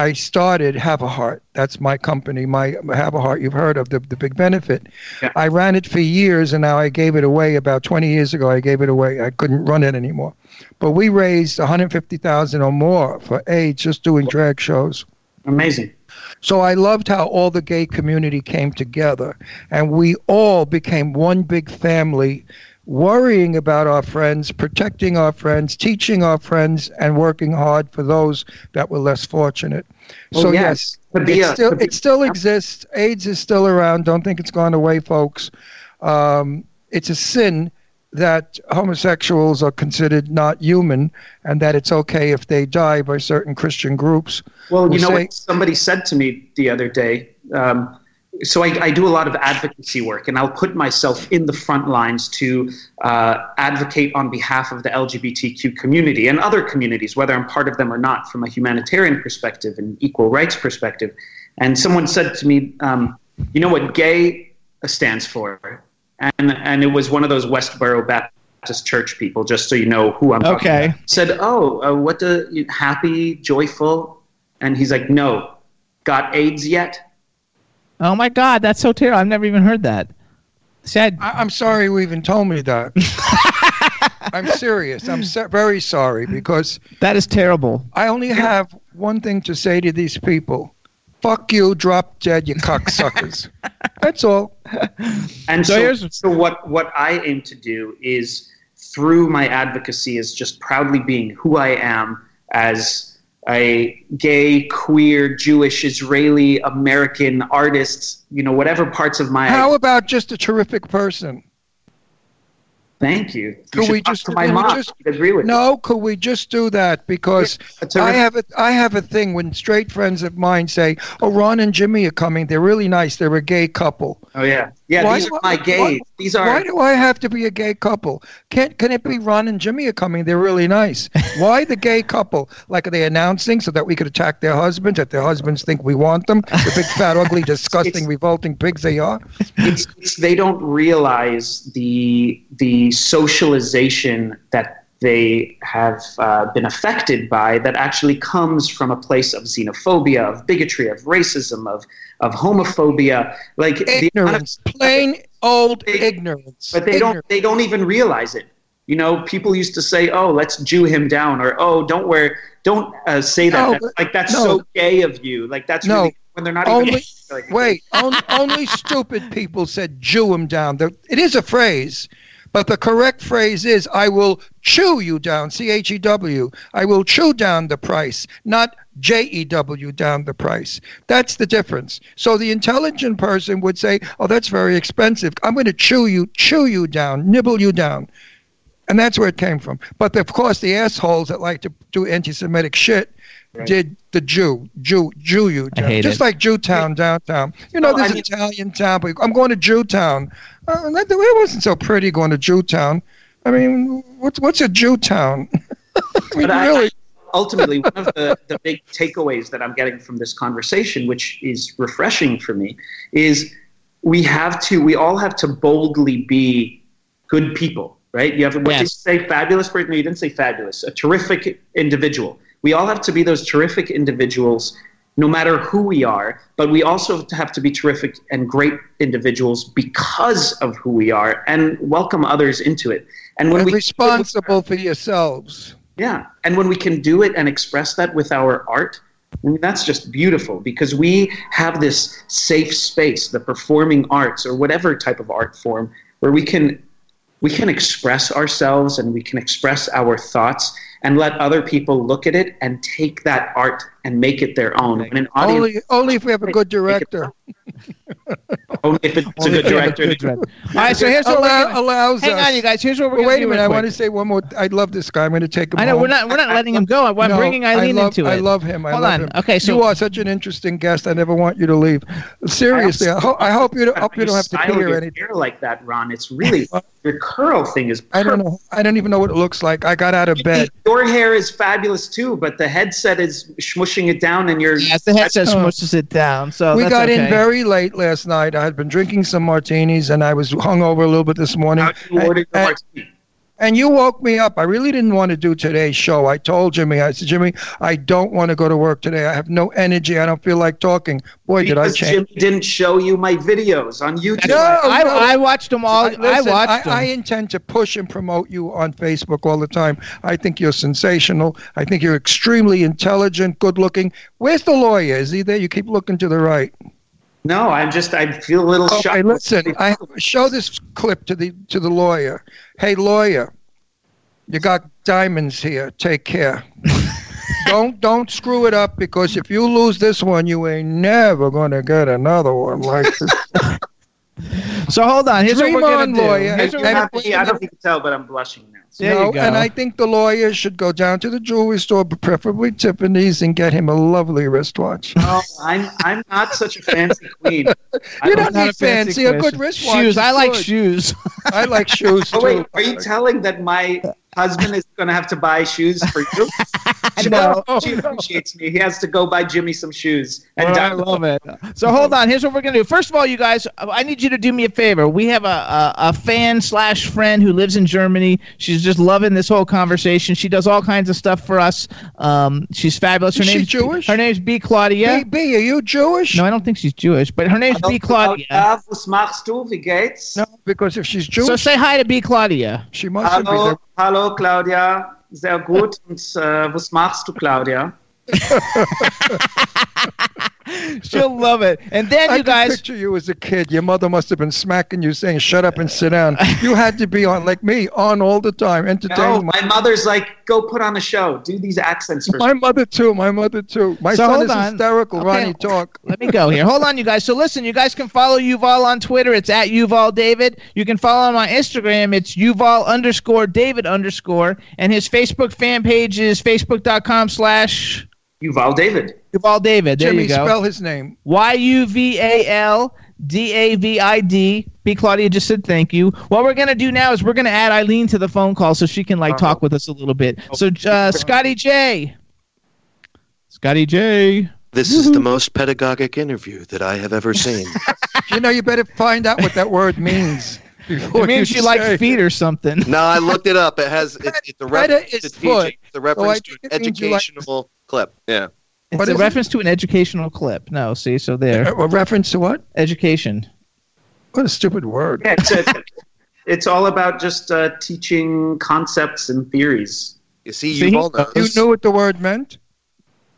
I started Have a Heart. That's my company, my Have a Heart. You've heard of the, the big benefit. Yeah. I ran it for years, and now I gave it away. About 20 years ago, I gave it away. I couldn't run it anymore. But we raised 150,000 or more for AIDS just doing drag shows. Amazing. So I loved how all the gay community came together, and we all became one big family, worrying about our friends, protecting our friends, teaching our friends, and working hard for those that were less fortunate. Well, so yes, yes, it a- still be- it still exists. AIDS is still around. Don't think it's gone away, folks. Um, it's a sin that homosexuals are considered not human, and that it's okay if they die by certain Christian groups. Well, you know say- what somebody said to me the other day. Um, so I, I do a lot of advocacy work, and I'll put myself in the front lines to uh, advocate on behalf of the LGBTQ community and other communities, whether I'm part of them or not, from a humanitarian perspective and equal rights perspective. And someone said to me, um, "You know what gay stands for?" And and it was one of those Westboro Baptist Church people. Just so you know who I'm. talking Okay. about. Said, "Oh, uh, what the happy, joyful?" And he's like, "No, got AIDS yet?" Oh my God, that's so terrible. I've never even heard that. Sad. I, I'm sorry you even told me that. I'm serious. I'm so, very sorry because That is terrible. I only have one thing to say to these people. Fuck you, drop dead, you cocksuckers. That's all. And So so, so what what I aim to do is through my advocacy is just proudly being who I am as a gay, queer, Jewish, Israeli, American artist, you know, whatever parts of my How about just a terrific person? Thank you. Could you should we just- my could mom? just- agree with you. No, could we just do that? Because terrific- I have a I have a thing when straight friends of mine say, "Oh, Ron and Jimmy are coming. They're really nice. They're a gay couple." Oh yeah, yeah. Why these are my gays. why- these are Why do I have to be a gay couple? Can can it be Ron and Jimmy are coming? They're really nice. Why the gay couple? Like are they announcing so that we could attack their husbands? That their husbands think we want them? The big fat, ugly, disgusting, revolting pigs they are. it's, it's they don't realize the the socialization that they have uh, been affected by that actually comes from a place of xenophobia, of bigotry, of racism, of of homophobia, like of- Ignorance, plain old They- ignorance. but they don't they don't even realize it. You know, people used to say, "Oh, let's Jew him down," or "Oh, don't wear, don't uh, say that." No, That's- like that's no. so gay of you. Like that's No. really when they're not Only- even like, Wait, on, only stupid people said Jew him down. The, it is a phrase, but the correct phrase is I will chew you down, C H E W. I will chew down the price, not J E W down the price. That's the difference. So the intelligent person would say, Oh, that's very expensive. I'm going to chew you, chew you down, nibble you down. And that's where it came from. But of course, the assholes that like to do anti Semitic shit Right. did the Jew, Jew, Jew you I hate Just it. like Jewtown downtown. You know, Well, I mean- Italian town, but I'm going to Jewtown. Uh, that, it wasn't so pretty going to Jewtown. I mean, what's what's a Jewtown? I mean, But I- really? ultimately one of the, the big takeaways that i'm getting from this conversation which is refreshing for me is we have to we all have to boldly be good people right you have what did you say fabulous person no you didn't say fabulous a terrific individual we all have to be those terrific individuals no matter who we are but we also have to be terrific and great individuals because of who we are and welcome others into it and when And we responsible for yourselves. yeah. And when we can do it and express that with our art, I mean, that's just beautiful because we have this safe space, the performing arts or whatever type of art form, where we can we can express ourselves and we can express our thoughts and let other people look at it and take that art and make it their own. When an audience, Only, only if we have a good director. only if it's a good if a director. good director. All right, so here's what we're Allow, gonna, allows hang us. on, you guys. Here's what we're Well, wait a minute. I quick. want to say one more. I love this guy. I'm going to take him I know home. we're not we're not letting him go. I'm No, bringing I Eileen love, into it. I love him. I Hold love on. him. Okay, so you are such an interesting guest. I never want you to leave. Seriously, I, ho- I hope you don't, hope you don't have to style hear your anything. hair like that, Ron. It's really your curl thing is. I don't know. I don't even know what it looks like. I got out of bed. Your hair is fabulous too, but the headset is smushing it down, and you're. yes, the headset smushes it down. So we got in okay. Very late last night. I had been drinking some martinis, and I was hungover a little bit this morning. You order And- And you woke me up. I really didn't want to do today's show. I told Jimmy, I said, Jimmy, I don't want to go to work today. I have no energy. I don't feel like talking. Boy, did I change. Jimmy didn't show you my videos on YouTube. No, I, no. I watched them all. I, Listen, watched them. I, intend to push and promote you on Facebook all the time. I think you're sensational. I think you're extremely intelligent, good looking. Where's the lawyer? Is he there? You keep looking to the right. No, I'm just. I feel a little Okay, shocked. listen. I show this clip to the to the lawyer. Hey, lawyer, you got diamonds here. Take care. don't don't screw it up because if you lose this one, you ain't never gonna get another one like this. so hold on. Here's Dream what we're on, gonna do. lawyer. Here's You what we're gonna me- I don't know if you can tell, but I'm blushing now. So There you no, go. and I think the lawyer should go down to the jewelry store, preferably Tiffany's, and get him a lovely wristwatch. No, I'm I'm not such a fancy queen. You don't don't need fancy. A good question. wristwatch. Shoes. I like good. shoes. I like shoes Oh too. wait, are you telling that my husband is going to have to buy shoes for you? No. She appreciates me. He has to go buy Jimmy some shoes. And Well, I love it. So hold on. Here's what we're gonna do. First of all, you guys, I need you to do me a favor. We have a a, a fan slash friend who lives in Germany. She's just loving this whole conversation. She does all kinds of stuff for us. Um, she's fabulous. Her Is she name's Jewish? Her name's B Claudia. Hey, B, are you Jewish? No, I don't think she's Jewish, but her name's B Claudia. Claudia, was machst du? Wie geht's? No, because if she's Jewish, So say hi to B Claudia. she mustn't be there. Hallo Claudia. Sehr gut. Und äh, was machst du, Claudia? She'll love it. And then I you can guys. picture you as a kid. Your mother must have been smacking you, saying, "Shut up and sit down." You had to be on, like me, on all the time, No, entertaining. my, my mother's like, go put on a show. Do these accents for my mother too. My mother too. My So son is on. hysterical. Okay. Ronnie, talk. Let me go here. Hold on, you guys. So listen, you guys can follow Yuval on Twitter. It's at Yuval David. You can follow him on Instagram. It's Yuval underscore David underscore. And his Facebook fan page is facebook.com slash Yuval David. Yuval David. There Jimmy, you go. spell his name. Y U V A L D A V I D. B Claudia just said thank you. What we're gonna do now is we're gonna add Eileen to the phone call so she can like talk with us a little bit. So uh, Scotty J. Scotty J. This is the most pedagogic interview that I have ever seen. You know, you better find out what that word means. Before It means you say like feet or something. no, I looked it up. It has it's, it's a reference is to foot. teaching. It's a reference to an it means you like- educational clip. Yeah. It's What a is it? reference to an educational clip. No, see, so there. A reference to what? Education. What a stupid word. Yeah, it's a, it's all about just uh, teaching concepts and theories. You see, See, you all know. You knew what the word meant?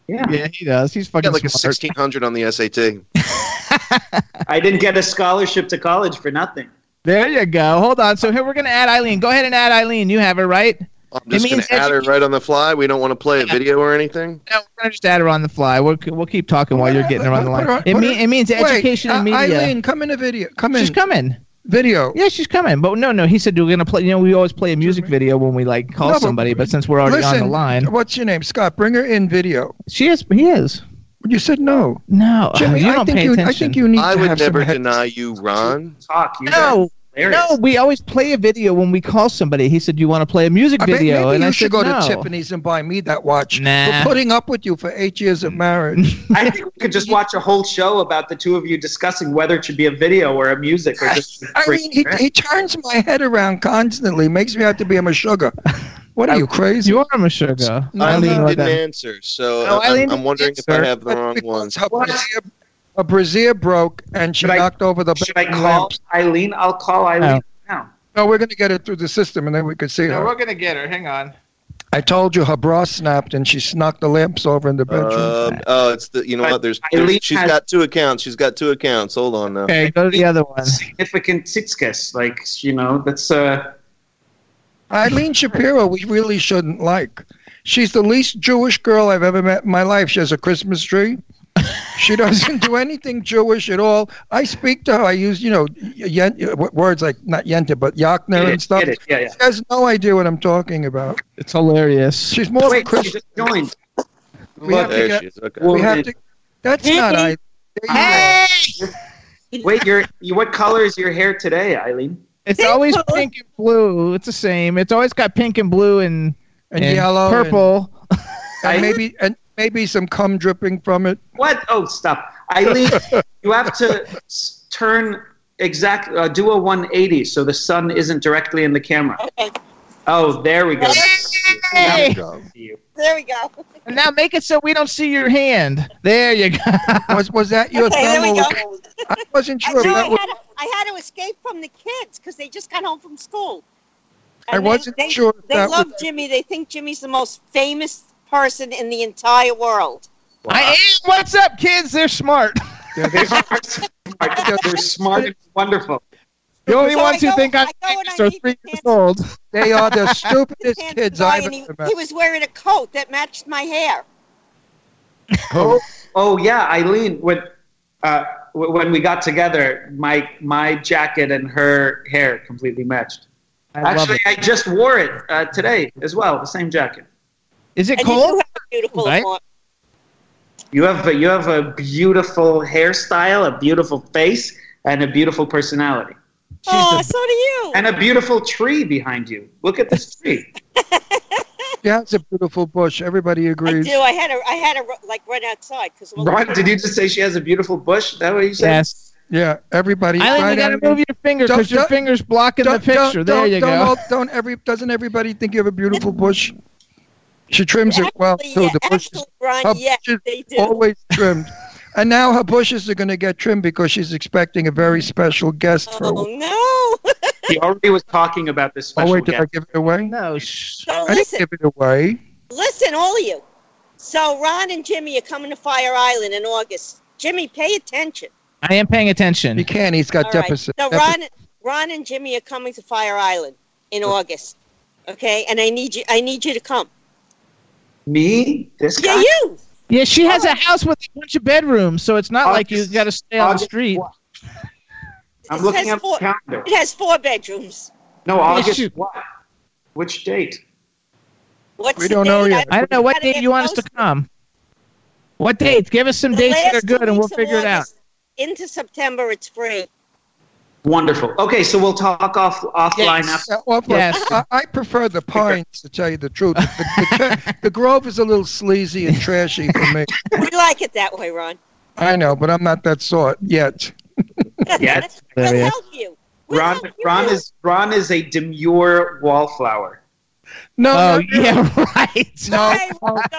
Yeah. Yeah, he does. He's fucking got like a 1600 on the SAT. I didn't get a scholarship to college for nothing. There you go. Hold on. So here we're gonna add Eileen. Go ahead and add Eileen. You have her right. I'm just going to add her edu- right on the fly. We don't want to play a video or anything. No, we're gonna just add her on the fly. We'll we'll keep talking while you're getting her on the Put her line. It mean her- it means Wait, education and uh, media. Eileen, come in a video. Come in. She's coming. Video. Yeah, she's coming. But no, no. He said we're gonna play. You know, we always play a music video when we like call No, but- somebody. But since we're already Listen, on the line, What's your name? Scott. Bring her in video. she is. He is. You said no. No, Jimmy, you I don't think pay you. attention. I think you need I to would have never some head- deny you, Ron. Talk. You No, guys no. We always play a video when we call somebody. He said, "You want to play a music I bet video?" maybe and you I should said, go "No." to Tiffany's and buy me that watch. Nah. For putting up with you for eight years of marriage. I think we could just watch a whole show about the two of you discussing whether it should be a video or a music or just. I mean, he, he turns my head around constantly, makes me have to be a sugar. What are you crazy? You are a Meshuggah. No, Eileen no, didn't that- answer, so No, I'm- Eileen I'm, didn't wondering if. I have the wrong ones. one. Her brassiere, her brassiere broke and she Should I- knocked over the Should I bedroom call lamps. Eileen? I'll call Eileen now. No, we're going to get it through the system and then we can see No, her. we're gonna get her. Hang on. I told you her bra snapped and she knocked the lamps over in the bedroom. Um, oh, it's the you know But what? There's, Eileen there's she's has- got two accounts. She's got two accounts. Hold on now. Okay, go to the other one. Significant tzitskes, like you know, that's uh. Eileen Shapiro, we really shouldn't like. She's the least Jewish girl I've ever met in my life. She has a Christmas tree. She doesn't do anything Jewish at all. I speak to her. I use, you know, yen, words like not yenta, but yakner and stuff. get it, yeah, yeah. She has no idea what I'm talking about. It's hilarious. She's more of a Wait, she Christian. just joined. We have to get- she is. Okay. We have to. That's not Hey. I. Wait, your you- what color is your hair today, Eileen? It's Pink always blue. pink and blue. It's the same. It's always got pink and blue and, And yellow purple. And maybe and maybe some cum dripping from it. What? Oh, stop, Eileen. you have to turn exact, uh, do a 180 so the sun isn't directly in the camera. Okay, Oh, there we go. Hey! Now we see you. There we go. And now make it so we don't see your hand. There you go. Was was that your Okay, there we go. was- I wasn't sure. if I, was, had to, I had to escape from the kids because they just got home from school. I wasn't they, sure if They that love was- Jimmy. They think Jimmy's the most famous person in the entire world. I am. What's up, kids? They're smart. They are smart. They're smart and wonderful. The only So I ones who go- think I'm I famous are three years kids. old. They are the stupidest kids I've and he, ever met. he was wearing a coat that matched my hair. Oh, oh yeah, Eileen. When uh, when we got together, my my jacket and her hair completely matched. I Actually. I just wore it uh, today as well. The same jacket. Is it And cold? do have a beautiful Right? form. You have a, you have a beautiful hairstyle, a beautiful face, and a beautiful personality, Oh, so do you. and a beautiful tree behind you. Look at this tree. She has a beautiful bush. Everybody I agrees. do. I had a, I had a like run outside because. Ron, did you just say she has a beautiful bush? Is that what you said? Yes. Yeah, everybody. Eileen, right, you gotta Eileen? move your finger because your finger's blocking the picture. don't- there don't- you don't go. Don't every doesn't everybody think you have a beautiful bush? She trims it well Actually, too. yeah, The bush is Ron, yes, they do. always trimmed. And now her bushes are going to get trimmed because she's expecting a very special guest oh, for. Oh no! He already was talking about this Oh wait, did I give it away? No. Sh- so I didn't give it away. listen, all of you. So Ron and Jimmy are coming to Fire Island in August. Jimmy, pay attention. I am paying attention. He can't. He's got All right. deficit. So deficit. Ron, Ron and Jimmy are coming to Fire Island in August. Okay, and I need you. I need you to come. Me? This guy? Yeah, you. Yeah, she has a oh. house with a bunch of bedrooms, so it's not like you August- got to stay on the street. what? I'm It looking has at the four- calendar. It has four bedrooms. No, August shoot. what? Which date? What's We don't know yet. I don't know what date get you want us to come. What dates? Give us some The dates that are good, and we'll weeks of figure it out. Into September, it's free. Wonderful. Okay, so we'll talk off offline Yes. after. Yeah, well, Yes. I, I prefer the pines to tell you the truth. The, the, the, the Grove is a little sleazy and trashy for me. we like it that way, Ron. I know, but I'm not that sort yet. Yeah. we'll There he is. help you. We'll Ron, help you Ron is Ron is a demure wallflower. No, Oh no, no, yeah, right. no, I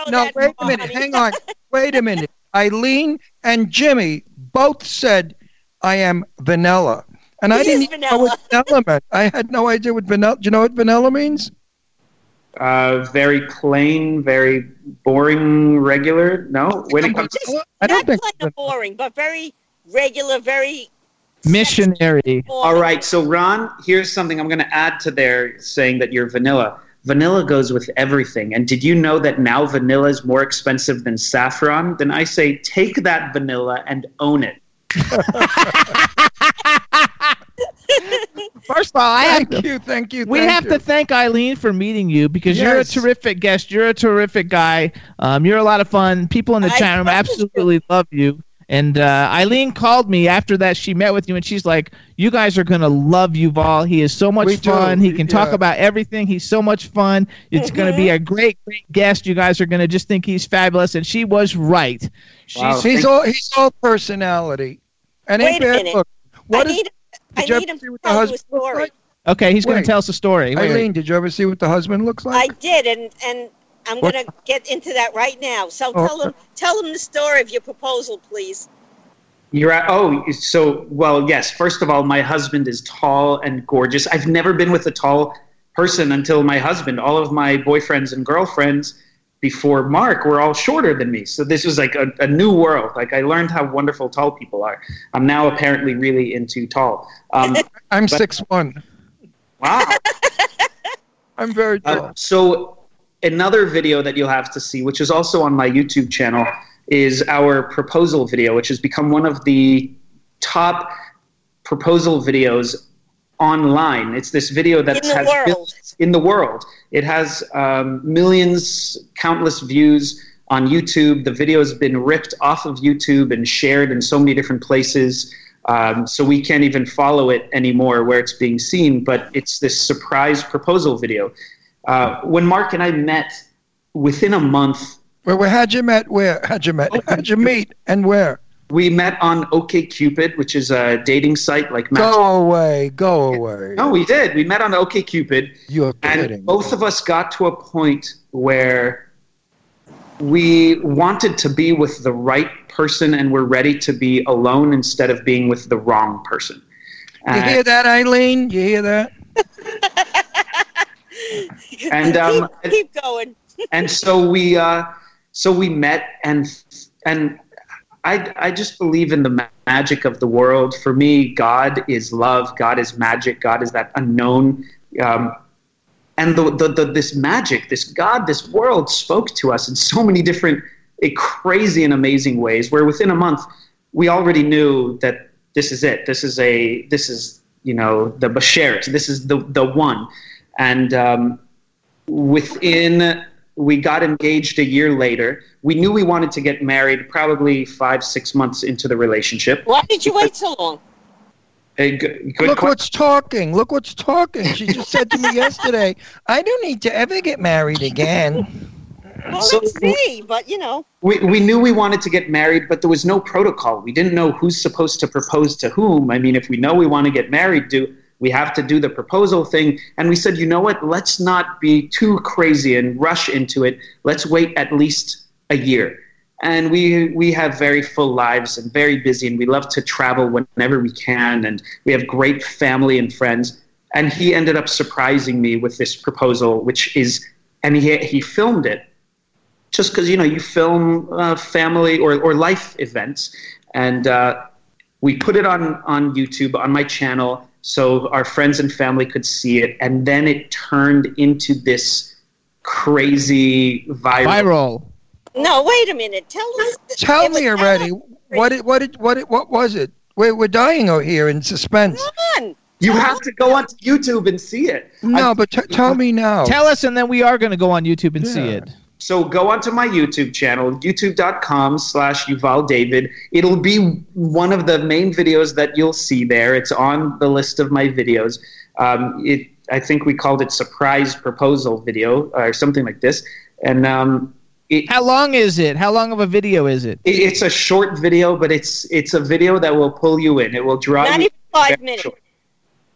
no. Wait a minute. Hang on. Wait a minute. Eileen and Jimmy both said I am vanilla, And I didn't is even know what vanilla meant. I had no idea what vanilla. Do you know what vanilla means? Uh, very plain, very boring, regular. No, when it comes, I don't think. kind of boring, but very regular, very Missionary. all right. So Ron, here's something I'm going to add to their saying that you're vanilla. Vanilla goes with everything. And did you know that now vanilla is more expensive than saffron? Then I say take that vanilla and own it. First of all, I have Thank to, you, thank you. we thank have you. to thank Eileen for meeting you because you're a terrific guest. You're a terrific guy. Um, you're a lot of fun. People in the I chat room promise absolutely love you. And uh, Eileen called me after that. She met with you, and she's like, "You guys are gonna love Yuval. He is so much We do. fun. He can talk about everything. He's so much fun. It's gonna Mm-hmm. be a great, great guest. You guys are gonna just think he's fabulous." And she was right. She's Wow. He's all he's all personality. And Wait a minute. look. What I is- need, I did you need ever him see to what the tell you a story. like? okay. He's gonna tell us a story. Wait, wait. Eileen, did you ever see what the husband looks like? I did, and and I'm gonna get into that right now. So Oh. tell him, tell him the story of your proposal, please. You're at, oh, so well, yes. First of all, my husband is tall and gorgeous. I've never been with a tall person until my husband. All of my boyfriends and girlfriends before Mark were all shorter than me. So this was like a, a new world. Like I learned how wonderful tall people are. I'm now apparently really into tall. Um, I'm But- six one. wow. I'm very Uh, tall. so another video that you'll have to see, which is also on my YouTube channel, is our proposal video, which has become one of the top proposal videos online. It's this video that In has world. millions- in the world. It has um, millions, countless views on YouTube. The video has been ripped off of YouTube and shared in so many different places. Um, so we can't even follow it anymore where it's being seen. But it's this surprise proposal video. Uh, when Mark and I met, within a month, Where, where had you met? Where had you met? How'd you meet? And where? We met on OkCupid, which is a dating site like Match. Go away. Go away. No, we did. We met on OkCupid. You're And kidding. both of us got to a point where we wanted to be with the right person and we're ready to be alone instead of being with the wrong person. You And- hear that, Eileen? You hear that? And, um, keep, keep going. and so we uh, so we met and and I I just believe in the ma- magic of the world. For me, God is love. God is magic. God is that unknown. Um, and the, the, the this magic, this God, this world spoke to us in so many different, eh, crazy and amazing ways. Where within a month, we already knew that this is it. This is a this is you know the bashert. This is the the one. And um, within we got engaged a year later we knew we wanted to get married probably five six months into the relationship Why did you wait so long? A good, good Look que- what's talking. Look what's talking. She just said to me yesterday, I don't need to ever get married again. Well, So- it's me, but you know, we, we knew we wanted to get married but there was no protocol we didn't know who's supposed to propose to whom i mean if we know we want to get married do we have to do the proposal thing. And we said you know what? Let's not be too crazy and rush into it. Let's wait at least a year. And we we have very full lives and very busy and we love to travel whenever we can. And we have great family and friends. And he ended up surprising me with this proposal which is and he he filmed it. Just because you know you film uh, family or, or life events. And uh, we put it on on youtube on my channel so our friends and family could see it and then it turned into this crazy viral, Viral. no, wait a minute. Tell us. Tell me already. What it, what it, what it, what was it? We're, we're dying out here in suspense. Come on. you have to go onto youtube and see it No, but t- tell me now. Tell us, and then we are going to go on YouTube and see it. So go onto my YouTube channel, youtube.com slash Yuval David. It'll be one of the main videos that you'll see there. It's on the list of my videos. Um, it, I think we called it surprise proposal video or something like this. And um, it, How long is it? How long of a video is it? it, it's a short video, but it's it's a video that will pull you in. It will draw Not you even minutes. short.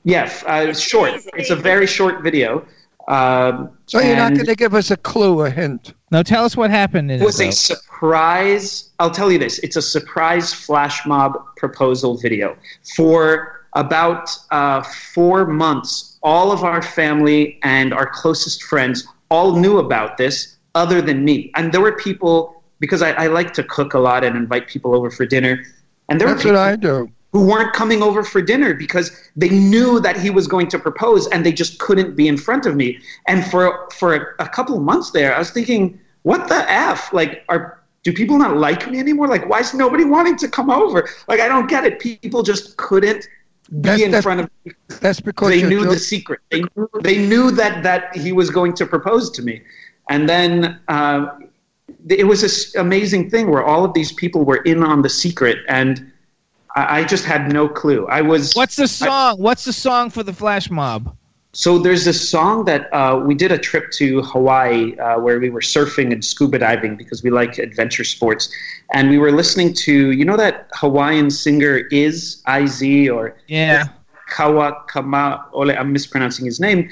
Yes, uh, it's short. amazing. It's a very short video. Um, So you're not going to give us a clue, a hint. No, tell us what happened in It was it. a surprise. I'll tell you this: it's a surprise flash mob proposal video for about uh, four months, all of our family and our closest friends all knew about this, other than me. And there were people because I, I like to cook a lot and invite people over for dinner, and there That's were what people I do. Who weren't coming over for dinner because they knew that he was going to propose and they just couldn't be in front of me. And for for a couple of months there, I was thinking, what the f? Like, are do people not like me anymore? Like, why is nobody wanting to come over? Like, I don't get it. People just couldn't be That's- in that's- front of me. That's because They knew Jew- the secret. They knew, they knew that that he was going to propose to me, and then. Uh, it was this amazing thing where all of these people were in on the secret, and I, I just had no clue. I was. What's the song? What's the song for the flash mob? So there's this song that uh, we did a trip to Hawaii uh, where we were surfing and scuba diving because we like adventure sports, and we were listening to you know that Hawaiian singer is Iz or Yeah. Kawa Kama Ole. I'm mispronouncing his name.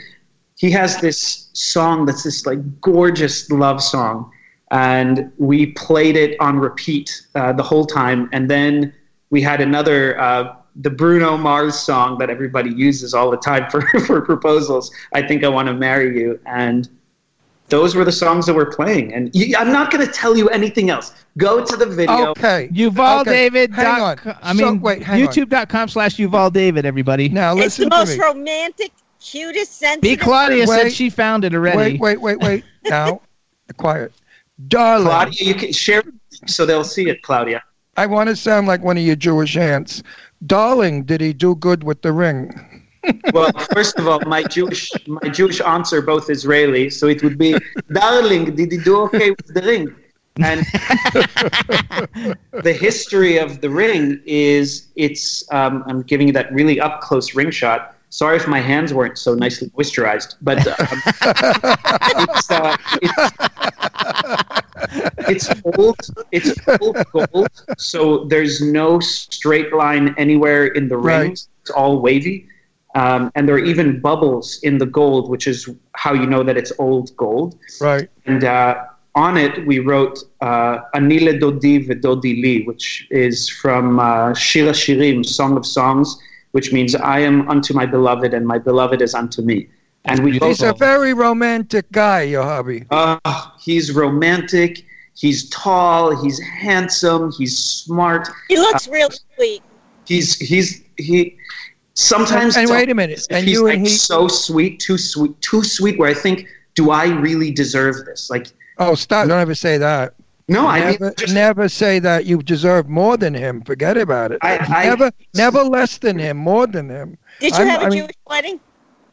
He has this song that's this like gorgeous love song, and we played it on repeat uh, the whole time. And then we had another uh, the Bruno Mars song that everybody uses all the time for for proposals. I think I want to marry you, and those were the songs that were playing. And you, I'm not going to tell you anything else. Go to the video. Okay. Yuval Okay, David. hang dot on. co- I So, mean, wait, hang. YouTube.com slash Yuval David, everybody. Now listen It's the listen to most me. romantic, cutest, sensitive. B. Claudia said Wait. she found it already. Wait, wait, wait, wait. Now, quiet. Darling, Claudia, you can share so they'll see it, Claudia. I want to sound like one of your Jewish aunts. Darling, did he do good with the ring? Well, first of all, my Jewish my Jewish aunts are both Israeli, so it would be, darling, did he do okay with the ring? And the history of the ring is it's um, I'm giving you that really up close ring shot. Sorry if my hands weren't so nicely moisturized, but um, it's, uh, it's it's old it's old gold, so there's no straight line anywhere in the Right. rings. It's all wavy. Um, and there are even bubbles in the gold, which is how you know that it's old gold. Right. And uh, on it, we wrote uh, Anile Dodi Vedodi Li, which is from uh, Shir HaShirim, Song of Songs, which means I am unto my beloved and my beloved is unto me. And we He's a very romantic guy, your hubby. uh, he's romantic. He's tall. He's handsome. He's smart. He looks real sweet. He's he's he. Sometimes And it's wait a minute, and he's you like and he- so sweet, too sweet, too sweet. Where I think, do I really deserve this? Like, Oh, stop! Don't ever say that. no, I never, mean, just, never say that you deserve more than him. Forget about it. I- I- never, never less than him, more than him. Did you I'm- have a I mean- Jewish wedding?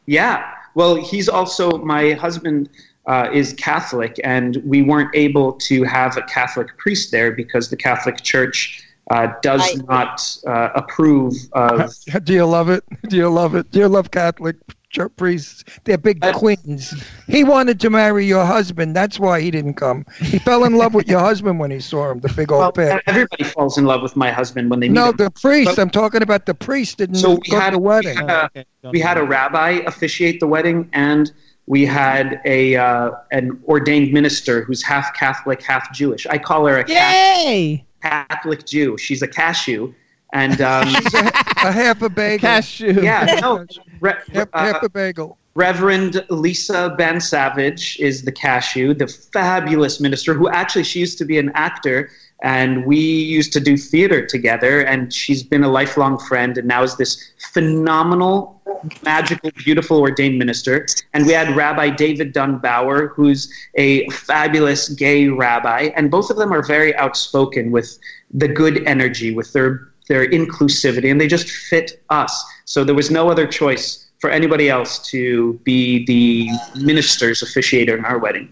yeah. Well, he's also my husband. Uh, is Catholic, and we weren't able to have a Catholic priest there because the Catholic Church uh, does Right. not uh, approve of Do you love it? Do you love it? Do you love Catholic church priests? They're big I- queens. He wanted to marry your husband. That's why he didn't come. He fell in love with your husband when he saw him, the big old Well, pig. everybody falls in love with my husband when they meet No, him. the priest. But- I'm talking about the priest didn't So we go had to the we wedding. had a, we had a rabbi officiate the wedding, and we had a uh, an ordained minister who's half Catholic, half Jewish. I call her a Yay! Catholic Jew. She's a cashew, and um, a half a bagel. Cashew. yeah, no, re- half, uh, half a bagel. Reverend Lisa Ben Savage is the cashew, the fabulous minister who actually she used to be an actor and we used to do theater together and she's been a lifelong friend and now is this phenomenal magical beautiful ordained minister and we had rabbi david dunn bauer who's a fabulous gay rabbi and both of them are very outspoken with the good energy with their their inclusivity and they just fit us so there was no other choice for anybody else to be the minister's officiator in our wedding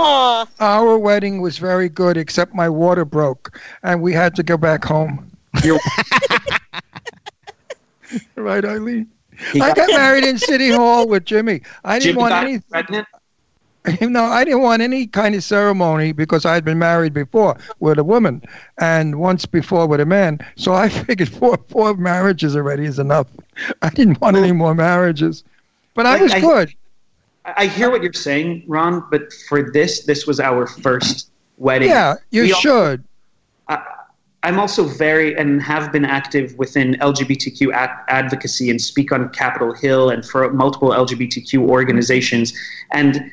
Aw, Our wedding was very good, except my water broke, and we had to go back home. Right, Eileen? He I got- got married in City Hall with Jimmy. I didn't Jimmy want got any. pregnant know, I didn't want any kind of ceremony because I had been married before with a woman and once before with a man. So I figured four four marriages already is enough. I didn't want any more marriages, but I was I- good. I I hear what you're saying, Ron, but for this, this was our first wedding. Yeah, you We all- should. I'm also very and have been active within LGBTQ advocacy and speak on Capitol Hill and for multiple LGBTQ organizations. And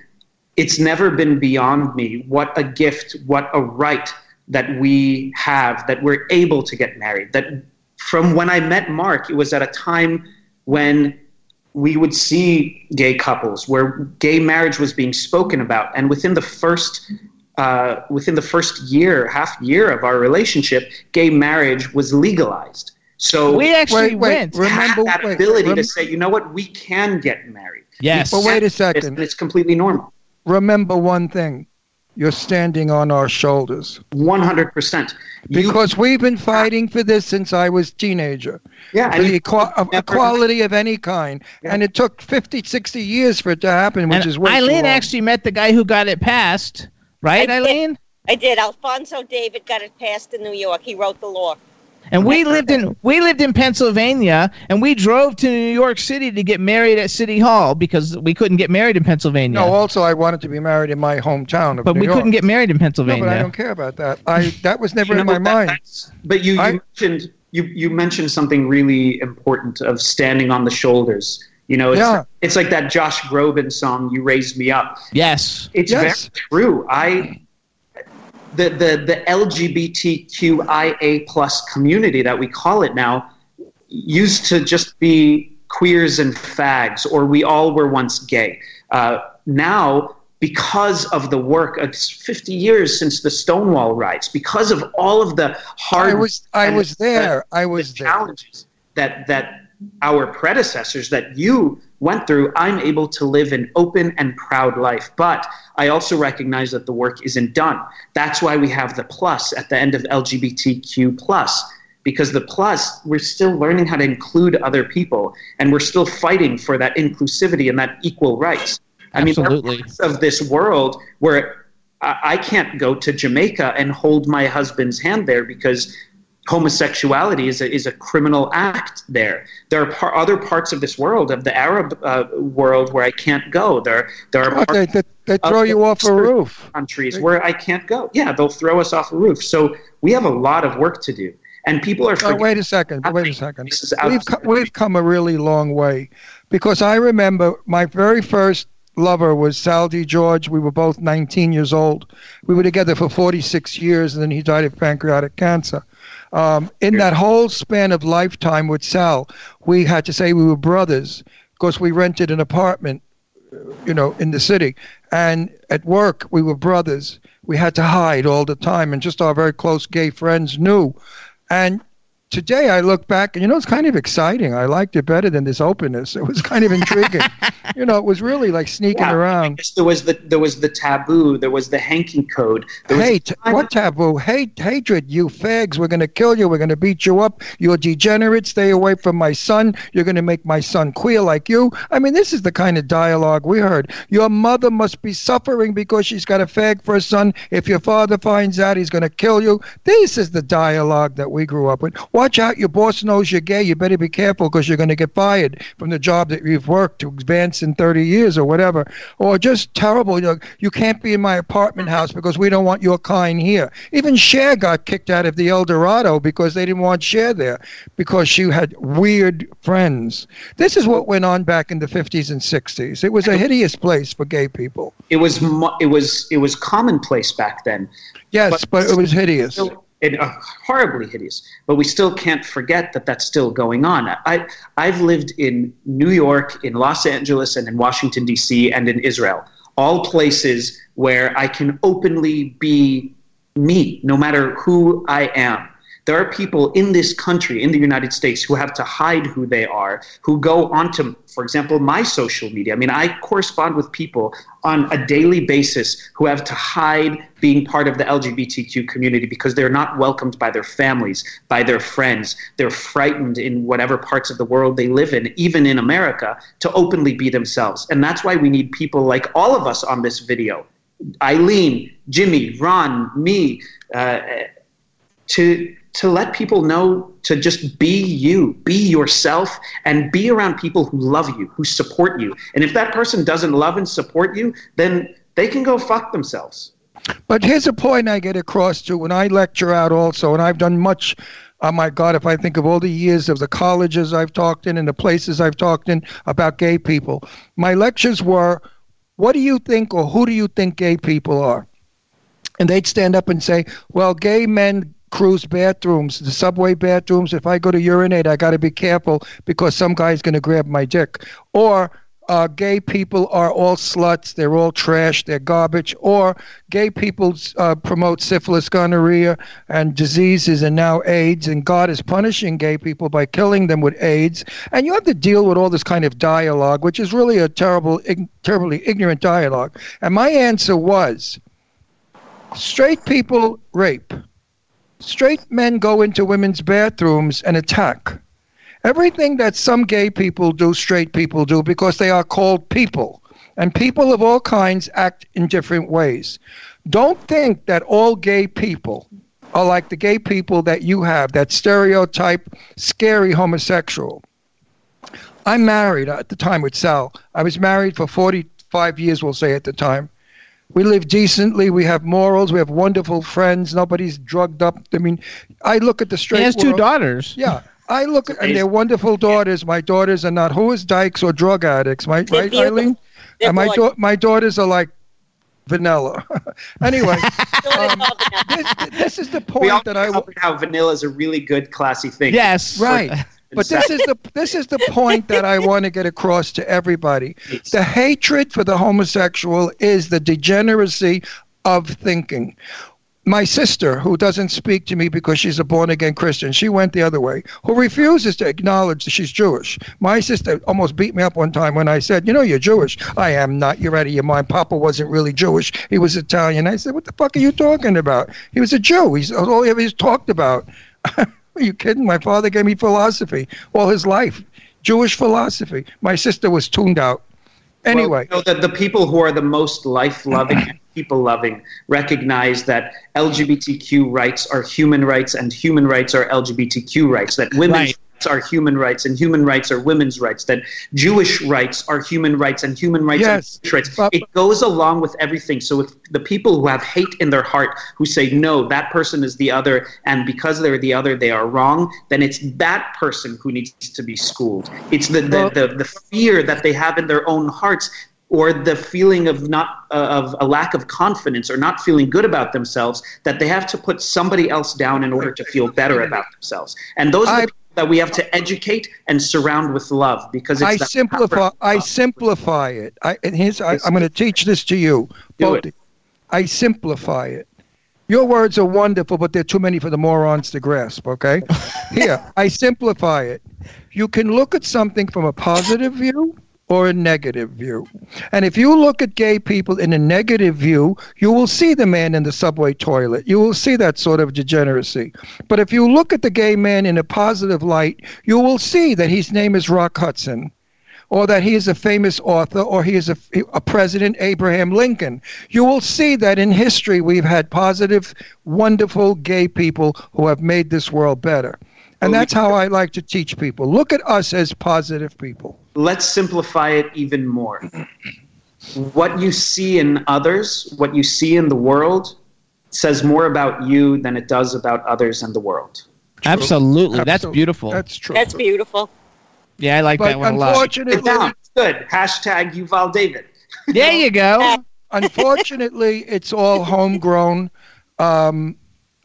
it's never been beyond me what a gift, what a right that we have, that we're able to get married. That from when I met Mark, it was at a time when we would see gay couples where gay marriage was being spoken about. And within the first uh, within the first year, half year of our relationship, gay marriage was legalized. So we actually Wait, wait, went. remember- that wait, ability rem- to say, you know what, we can get married. Yes. But wait a It's, second. it's completely normal. Remember one thing. You're standing on our shoulders. 100%. You- Because we've been fighting for this since I was teenager. yeah, For and the equa- never- equality of any kind. Yeah. And it took 50, 60 years for it to happen, which And is way too Eileen long. actually met the guy who got it passed, right, I did. Eileen? I did. Alphonso David got it passed in New York. He wrote the law. And we lived in we lived in Pennsylvania, and we drove to New York City to get married at City Hall because we couldn't get married in Pennsylvania. No, also I wanted to be married in my hometown of but New we York. couldn't get married in Pennsylvania. No, Pennsylvania. but I don't care about that. I that was never You in know, my that- mind. But you, you I- mentioned you, you mentioned something really important of standing on the shoulders. You know, it's, Yeah. it's like that Josh Groban song, "You Raised Me Up." yes. It's Yes. very true. I the the the LGBTQIA plus community that we call it now used to just be queers and fags, or we all were once gay. Uh, now, because of the work, it's 50 years since the Stonewall riots, because of all of the hard I was I was the- there. I the was there. challenges that that our predecessors that you went through i'm able to live an open and proud life. But i also recognize that the work isn't done. That's why we have the plus at the end of lgbtq plus because the plus we're still learning how to include other people and we're still fighting for that inclusivity and that equal rights. I mean Absolutely. parts of this world where I can't go to Jamaica and hold my husband's hand there because homosexuality is a, is a criminal act there. There are par- other parts of this world, of the Arab uh, world, where I can't go. There, there are they, parts they, they throw you off a roof. of countries where I can't go. Yeah, they'll throw us off a roof. So we have a lot of work to do. And people are Oh, wait a second. Wait a second. This is We've co- we've come a really long way, because I remember my very first lover was Saldi George. We were both 19 years old. We were together for 46 years, and then he died of pancreatic cancer. Um, in that whole span of lifetime with Sal, we had to say we were brothers because we rented an apartment, you know, in the city. And at work, we were brothers. We had to hide all the time, and just our very close gay friends knew. And today I look back and you know it's kind of exciting. I liked it better than this openness. It was kind of intriguing. you know, it was really like sneaking Yeah, around. There was the there was the taboo. There was the hanky code. There Hate, what taboo? Hate, hatred. You fags, we're gonna kill you. We're gonna beat you up. You're degenerate. Stay away from my son. You're gonna make my son queer like you. I mean, this is the kind of dialogue we heard. Your mother must be suffering because she's got a fag for a son. If your father finds out, he's gonna kill you. This is the dialogue that we grew up with. Watch out, your boss knows you're gay. You better be careful because you're gonna get fired from the job that you've worked to advance in 30 years or whatever. Or just terrible. You know, you can't be in my apartment house because we don't want your kind here. Even Cher got kicked out of the El Dorado because they didn't want Cher there because she had weird friends. This is what went on back in the 50s and 60s. It was a hideous place for gay people. it was it was it was commonplace back then. Yes, But- but it was hideous. It, uh, horribly hideous. But we still can't forget that that's still going on. I I've lived in New York, in Los Angeles, and in Washington D.C. and in Israel, all places where I can openly be me, no matter who I am. There are people in this country, in the United States, who have to hide who they are, who go onto, for example, my social media. I mean, I correspond with people on a daily basis who have to hide being part of the LGBTQ community because they're not welcomed by their families, by their friends. They're frightened in whatever parts of the world they live in, even in America, to openly be themselves. And that's why we need people like all of us on this video Eileen, Jimmy, Ron, me, uh, to to let people know to just be you, be yourself, and be around people who love you, who support you. And if that person doesn't love and support you, then they can go fuck themselves. But here's a point I get across to when I lecture out also, and I've done much. Oh my God, if I think of all the years of the colleges I've talked in and the places I've talked in about gay people, my lectures were, What do you think or who do you think gay people are? And they'd stand up and say, Well, gay men cruise bathrooms, the subway bathrooms. If I go to urinate, I got to be careful because some guy's going to grab my dick. Or uh, gay people are all sluts, they're all trash, they're garbage, or gay people uh, promote syphilis, gonorrhea, and diseases, and now AIDS, and God is punishing gay people by killing them with AIDS. And you have to deal with all this kind of dialogue, which is really a terrible, ig- terribly ignorant dialogue. And my answer was straight people rape, straight men go into women's bathrooms and attack. Everything that some gay people do, straight people do, because they are called people. And people of all kinds act in different ways. Don't think that all gay people are like the gay people that you have, that stereotype, scary homosexual. I'm married at the time with Sal. I was married for 45 years, we'll say at the time. We live decently. We have morals. We have wonderful friends. Nobody's drugged up. I mean, I look at the straight. He has two world- daughters. Yeah. I look at, and they're wonderful daughters. My daughters are not whores, dykes, or drug addicts. My, They're right. Eileen? And my, gorgeous. da- my daughters are like vanilla. anyway, um, this, this is the We all point that I. covered how vanilla is a really good, classy thing. Yes. Right. But this is the this is the point that I want to get across to everybody. The hatred for the homosexual is the degeneracy of thinking. My sister, who doesn't speak to me because she's a born again Christian, she went the other way, who refuses to acknowledge that she's Jewish. My sister almost beat me up one time when I said, You know, you're Jewish. I am not. You're out of your mind. Papa wasn't really Jewish. He was Italian. I said, What the fuck are you talking about? He was a Jew. He's all he ever talked about. Are you kidding? My father gave me philosophy all his life, Jewish philosophy. My sister was tuned out. Anyway, Well, you know, the, the people who are the most life loving people loving recognize that LGBTQ rights are human rights and human rights are LGBTQ rights, that women's Right. Are human rights and human rights are women's rights, that Jewish rights are human rights and human rights Yes, are Jewish rights. it goes along with everything. So if the people who have hate in their heart, who say, no, that person is the other, and because they're the other, they are wrong, then it's that person who needs to be schooled. It's the, the, the, the fear that they have in their own hearts or the feeling of not uh, of a lack of confidence or not feeling good about themselves that they have to put somebody else down in order to feel better about themselves and those are I- the people that we have to educate and surround with love because it's I simplify. I simplify it. I, and here's, I, I'm going to teach this to you. Do it. I simplify it. Your words are wonderful, but they're too many for the morons to grasp. Okay. Here, I simplify it. You can look at something from a positive view or a negative view. And if you look at gay people in a negative view, you will see the man in the subway toilet. You will see that sort of degeneracy. But if you look at the gay man in a positive light, you will see that his name is Rock Hudson. Or that he is a famous author, or he is a, a president, Abraham Lincoln. You will see that in history we've had positive, wonderful gay people who have made this world better. And that's how I like to teach people. Look at us as positive people. Let's simplify it even more what you see in others what you see in the world says more about you than it does about others and the world Absolutely. That's beautiful. That's true. That's beautiful. yeah, I like but that one a lot. unfortunately, Sit down. Good. Hashtag Yuval David. There you go. unfortunately, it's all homegrown. Um,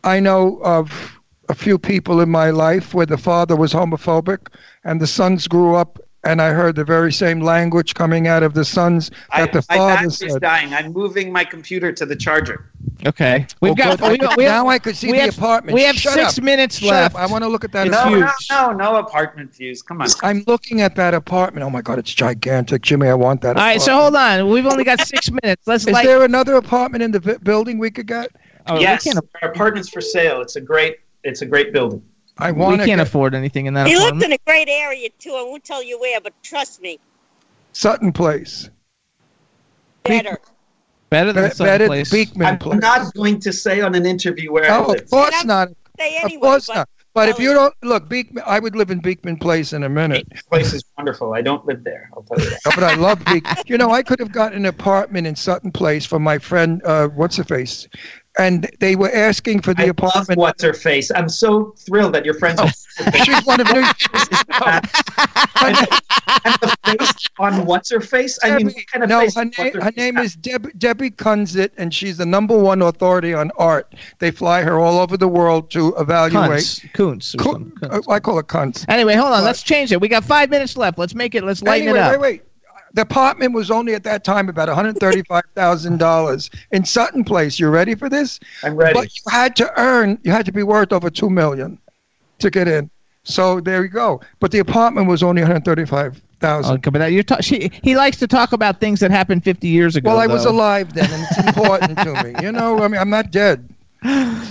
I know of a few people in my life where the father was homophobic and the sons grew up, and I heard the very same language coming out of the sons I, that the my father battery's said. dying. I'm moving my computer to the charger. Okay. We've Oh, got. good. We, got- we have, now I could see we the have- apartment. We have Shut six up. minutes Shut left. up. I want to look at that No, apartment. no, no, no apartment views. Come on. I'm looking at that apartment. Oh my God, it's gigantic, Jimmy. I want that. All right, so hold on. We've only got six minutes. Let's Is like. there another apartment in the building we could get? oh, we yes, can't, there are apartments for sale. It's a great, it's a great building. I we want to can't get afford anything in that He lived in a great area too. I won't tell you where, but trust me, Sutton Place. better. Better than Be- some better place. Beekman I'm Place. not going to say on an interview where I Oh, live. of course not. Say Of course but not. But if you don't look, Beekman, I would live in Beekman Place in a minute. This place is wonderful. I don't live there. I'll tell you that. But I love Beekman. You know, I could have gotten an apartment in Sutton Place for my friend. Uh, what's her face? And they were asking for the I love apartment. what's her face. I'm so thrilled that you're friends. with She's one of New. and, and the face on what's her face. I mean, what kind of no, face? her does name, her what's-her-face name have? is Deb, Debbie Kunzit, and she's the number one authority on art. They fly her all over the world to evaluate. Kuntz. Kuntz. or Ku- something. uh, Kuntz. I call it cunts. Anyway, hold on. But- Let's change it. We got five minutes left. Let's make it. Let's lighten anyway, it up. wait, wait. The apartment was only at that time about one hundred thirty-five thousand dollars in Sutton Place. You ready for this? I'm ready. But you had to earn. You had to be worth over two million to get in. So there you go. But the apartment was only one hundred thirty-five thousand. Okay, but that- you're ta- she, he likes to talk about things that happened 50 years ago. well, I was alive then, and it's important to me. You know, I mean, I'm not dead.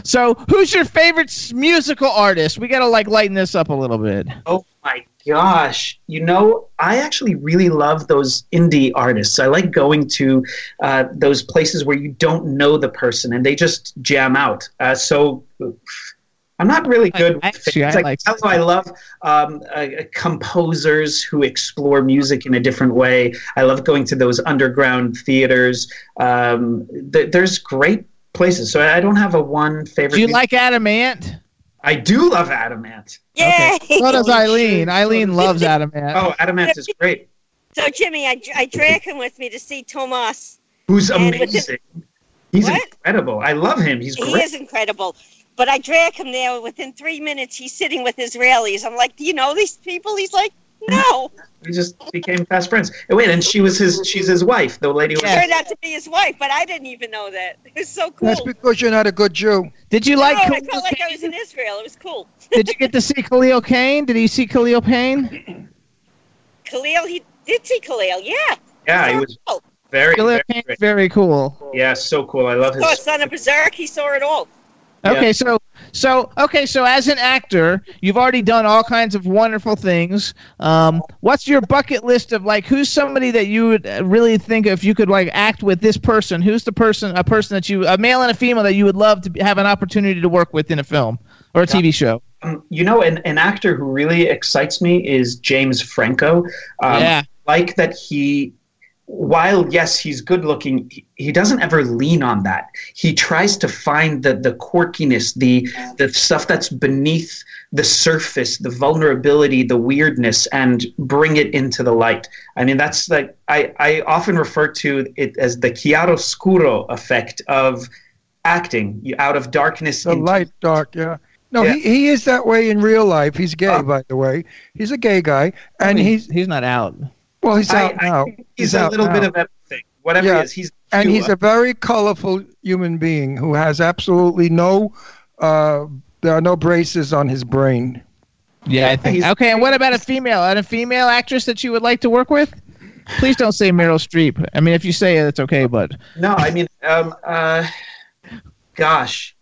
So, who's your favorite musical artist? We got to like lighten this up a little bit. Oh my gosh. You know, I actually really love those indie artists. I like going to uh, those places where you don't know the person and they just jam out. Uh, so I'm not really good with actually. I Like, like- that's why I love um, uh, composers who explore music in a different way. I love going to those underground theaters. Um, th- there's great places. So I don't have a one favorite. Do you mu- like Adam Ant? I do love Adam Ant. Yay! So does Eileen. Eileen loves Adam Ant. Oh, Adam Ant is great. So Jimmy, I, I drag him with me to see Tomas. Who's And with amazing. He's What? incredible. I love him. He's He is incredible. But I drag him there. Within three minutes, he's sitting with Israelis. I'm like, do you know these people? He's like, no. We just became fast friends. And wait, and she was his. She's his wife. The lady. It Was, turned out to be his wife, but I didn't even know that. It was so cool. That's because you're not a good Jew. Did you like? no, I felt like I was in Israel. It was cool. Did you get to see Khalil Kane? Did he see Khalil Payne? Khalil, he did see Khalil. Yeah. yeah, he was very, Khalil very Kane's very cool. Yeah, so cool. I love his. oh, Son of Berserk. He saw it all. Yeah. Okay, so so okay, so as an actor, you've already done all kinds of wonderful things. Um, what's your bucket list of like who's somebody that you would uh, really think if you could like act with this person? Who's the person, a person that you, a male and a female that you would love to have an opportunity to work with in a film or a TV show? You know, an, an actor who really excites me is James Franco. Um, Yeah. Like that he, while yes, he's good looking, he, he doesn't ever lean on that. He tries to find the the quirkiness, the the stuff that's beneath the surface, the vulnerability, the weirdness, and bring it into the light. I mean, that's like I, I often refer to it as the chiaroscuro effect of acting. Out of darkness The into light, dark, yeah. No, Yeah. he, he is that way in real life. He's gay, Oh. by the way. He's a gay guy, and I mean, he's he's not out. Well, he's out I now. think he's, a out little bit of everything. Whatever Yeah. he is, he's and pure. he's a very colorful human being who has absolutely no. Uh, there are no braces on his brain. Yeah, I think. He's- Okay, and what about a female? And a female actress that you would like to work with? Please don't say Meryl Streep. I mean, if you say it, it's okay, but no. I mean, um, uh, gosh.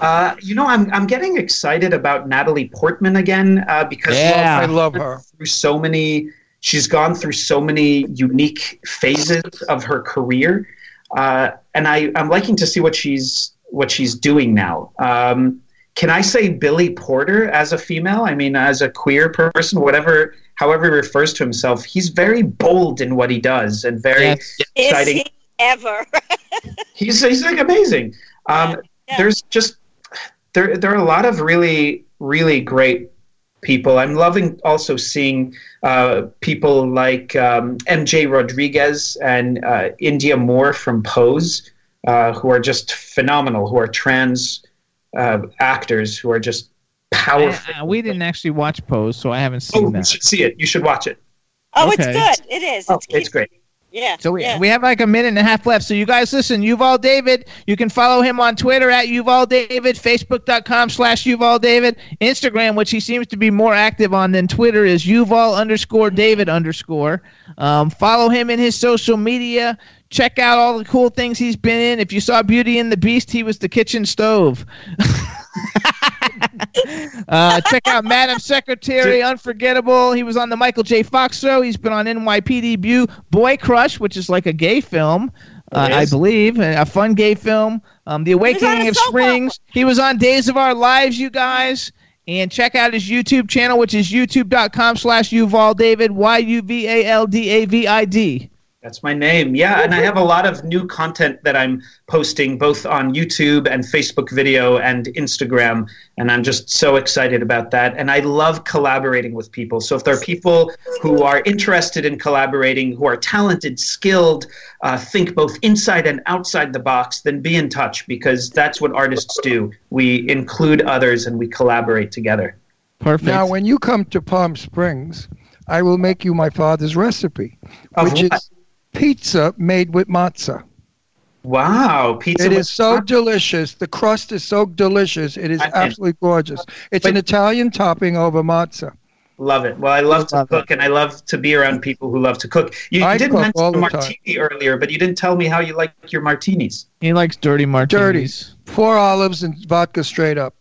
Uh, you know, I'm I'm getting excited about Natalie Portman again uh, because Yeah. I love her. through so many. She's gone through so many unique phases of her career, uh, and I I'm liking to see what she's what she's doing now. Um, can I say Billy Porter as a female? I mean, as a queer person, whatever, however he refers to himself, he's very bold in what he does and very Yes. Is exciting. he ever? He's he's like amazing. Um, Yeah. There's just there there are a lot of really really great people. I'm loving also seeing uh, people like um, MJ Rodriguez and uh, Indya Moore from Pose, uh, who are just phenomenal. Who are trans uh, actors who are just powerful. Uh, we didn't actually watch Pose, so I haven't seen Oh, you that. should see it. You should watch it. Oh, Okay. it's good. It is. Oh, It's, it's great. Yeah. So we, yeah. we have like a minute and a half left. So you guys listen, Yuval David, you can follow him on Twitter at Yuval David, Facebook.com slash Yuval David, Instagram, which he seems to be more active on than Twitter, is Yuval underscore David underscore. Um, follow him in his social media. Check out all the cool things he's been in. If you saw Beauty and the Beast, he was the kitchen stove. uh, check out Madam Secretary, Unforgettable. He was on the Michael J. Fox show. He's been on NYPD Blue, Boy Crush, which is like a gay film. uh, I believe, a fun gay film. Um, the Awakening of Springs. He was on Days of Our Lives, you guys. And check out his YouTube channel, which is youtube.com slash Yuval David, Y-U-V-A-L-D-A-V-I-D. That's my name. Yeah, and I have a lot of new content that I'm posting both on YouTube and Facebook video and Instagram, and I'm just so excited about that. And I love collaborating with people. So if there are people who are interested in collaborating, who are talented, skilled, uh, think both inside and outside the box, then be in touch because that's what artists do. We include others and we collaborate together. Perfect. Now, when you come to Palm Springs, I will make you my father's recipe, Of which what? is pizza made with matzah. Wow, pizza. It with- is so delicious. The crust is so delicious. It is I- absolutely gorgeous. It's an Italian topping over matzah. Love it. Well, I love to Love it. cook, and I love to be around people who love to cook. You, I you did cook mention all the the time. martini earlier, but you didn't tell me how you like your martinis. he likes dirty martinis. Dirty. Four olives and vodka straight up.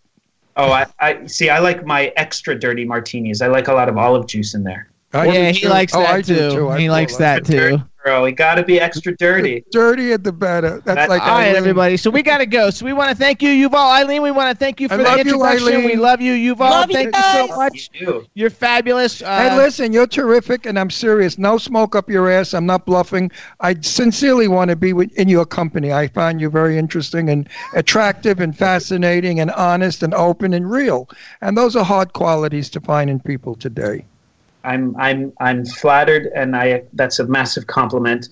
Oh, I, I see. I like my extra dirty martinis. I like a lot of olive juice in there. I yeah, he too. likes oh, that I do too. too. He likes like that too. Dirty girl, you got to be extra dirty. The dirtier the better. That's That- like All right, everybody. So we got to go. So we want to thank you, Yuval. Eileen, we want to thank you I for the love you, introduction. we love you, Yuval. Love you thank you so much. You You're fabulous. Uh, Hey, listen, you're terrific, and I'm serious. No smoke up your ass. I'm not bluffing. I sincerely want to be with, in your company. I find you very interesting and attractive and fascinating and honest and open and real. And those are hard qualities to find in people today. I'm I'm I'm flattered, and I that's a massive compliment.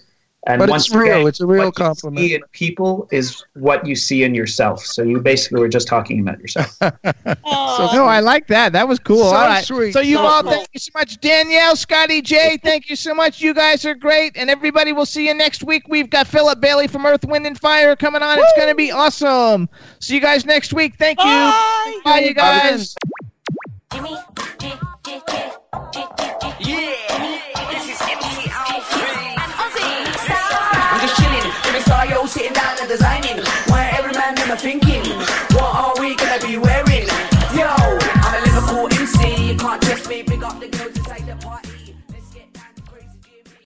And But once it's real. again, It's a real what you compliment. see in people is what you see in yourself. So you basically were just talking about yourself. so, no, I like that. That was cool. So All right. sweet. So you So all, cool. thank you so much, Danielle, Scotty J. Thank you so much. You guys are great, and everybody. We'll see you next week. We've got Philip Bailey from Earth, Wind, and Fire coming on. It's going to be awesome. See you guys next week. Thank you. Bye. Bye, you guys. Jimmy, J- yeah, this is MC Alfie. I'm just chilling, every star yo sitting down at the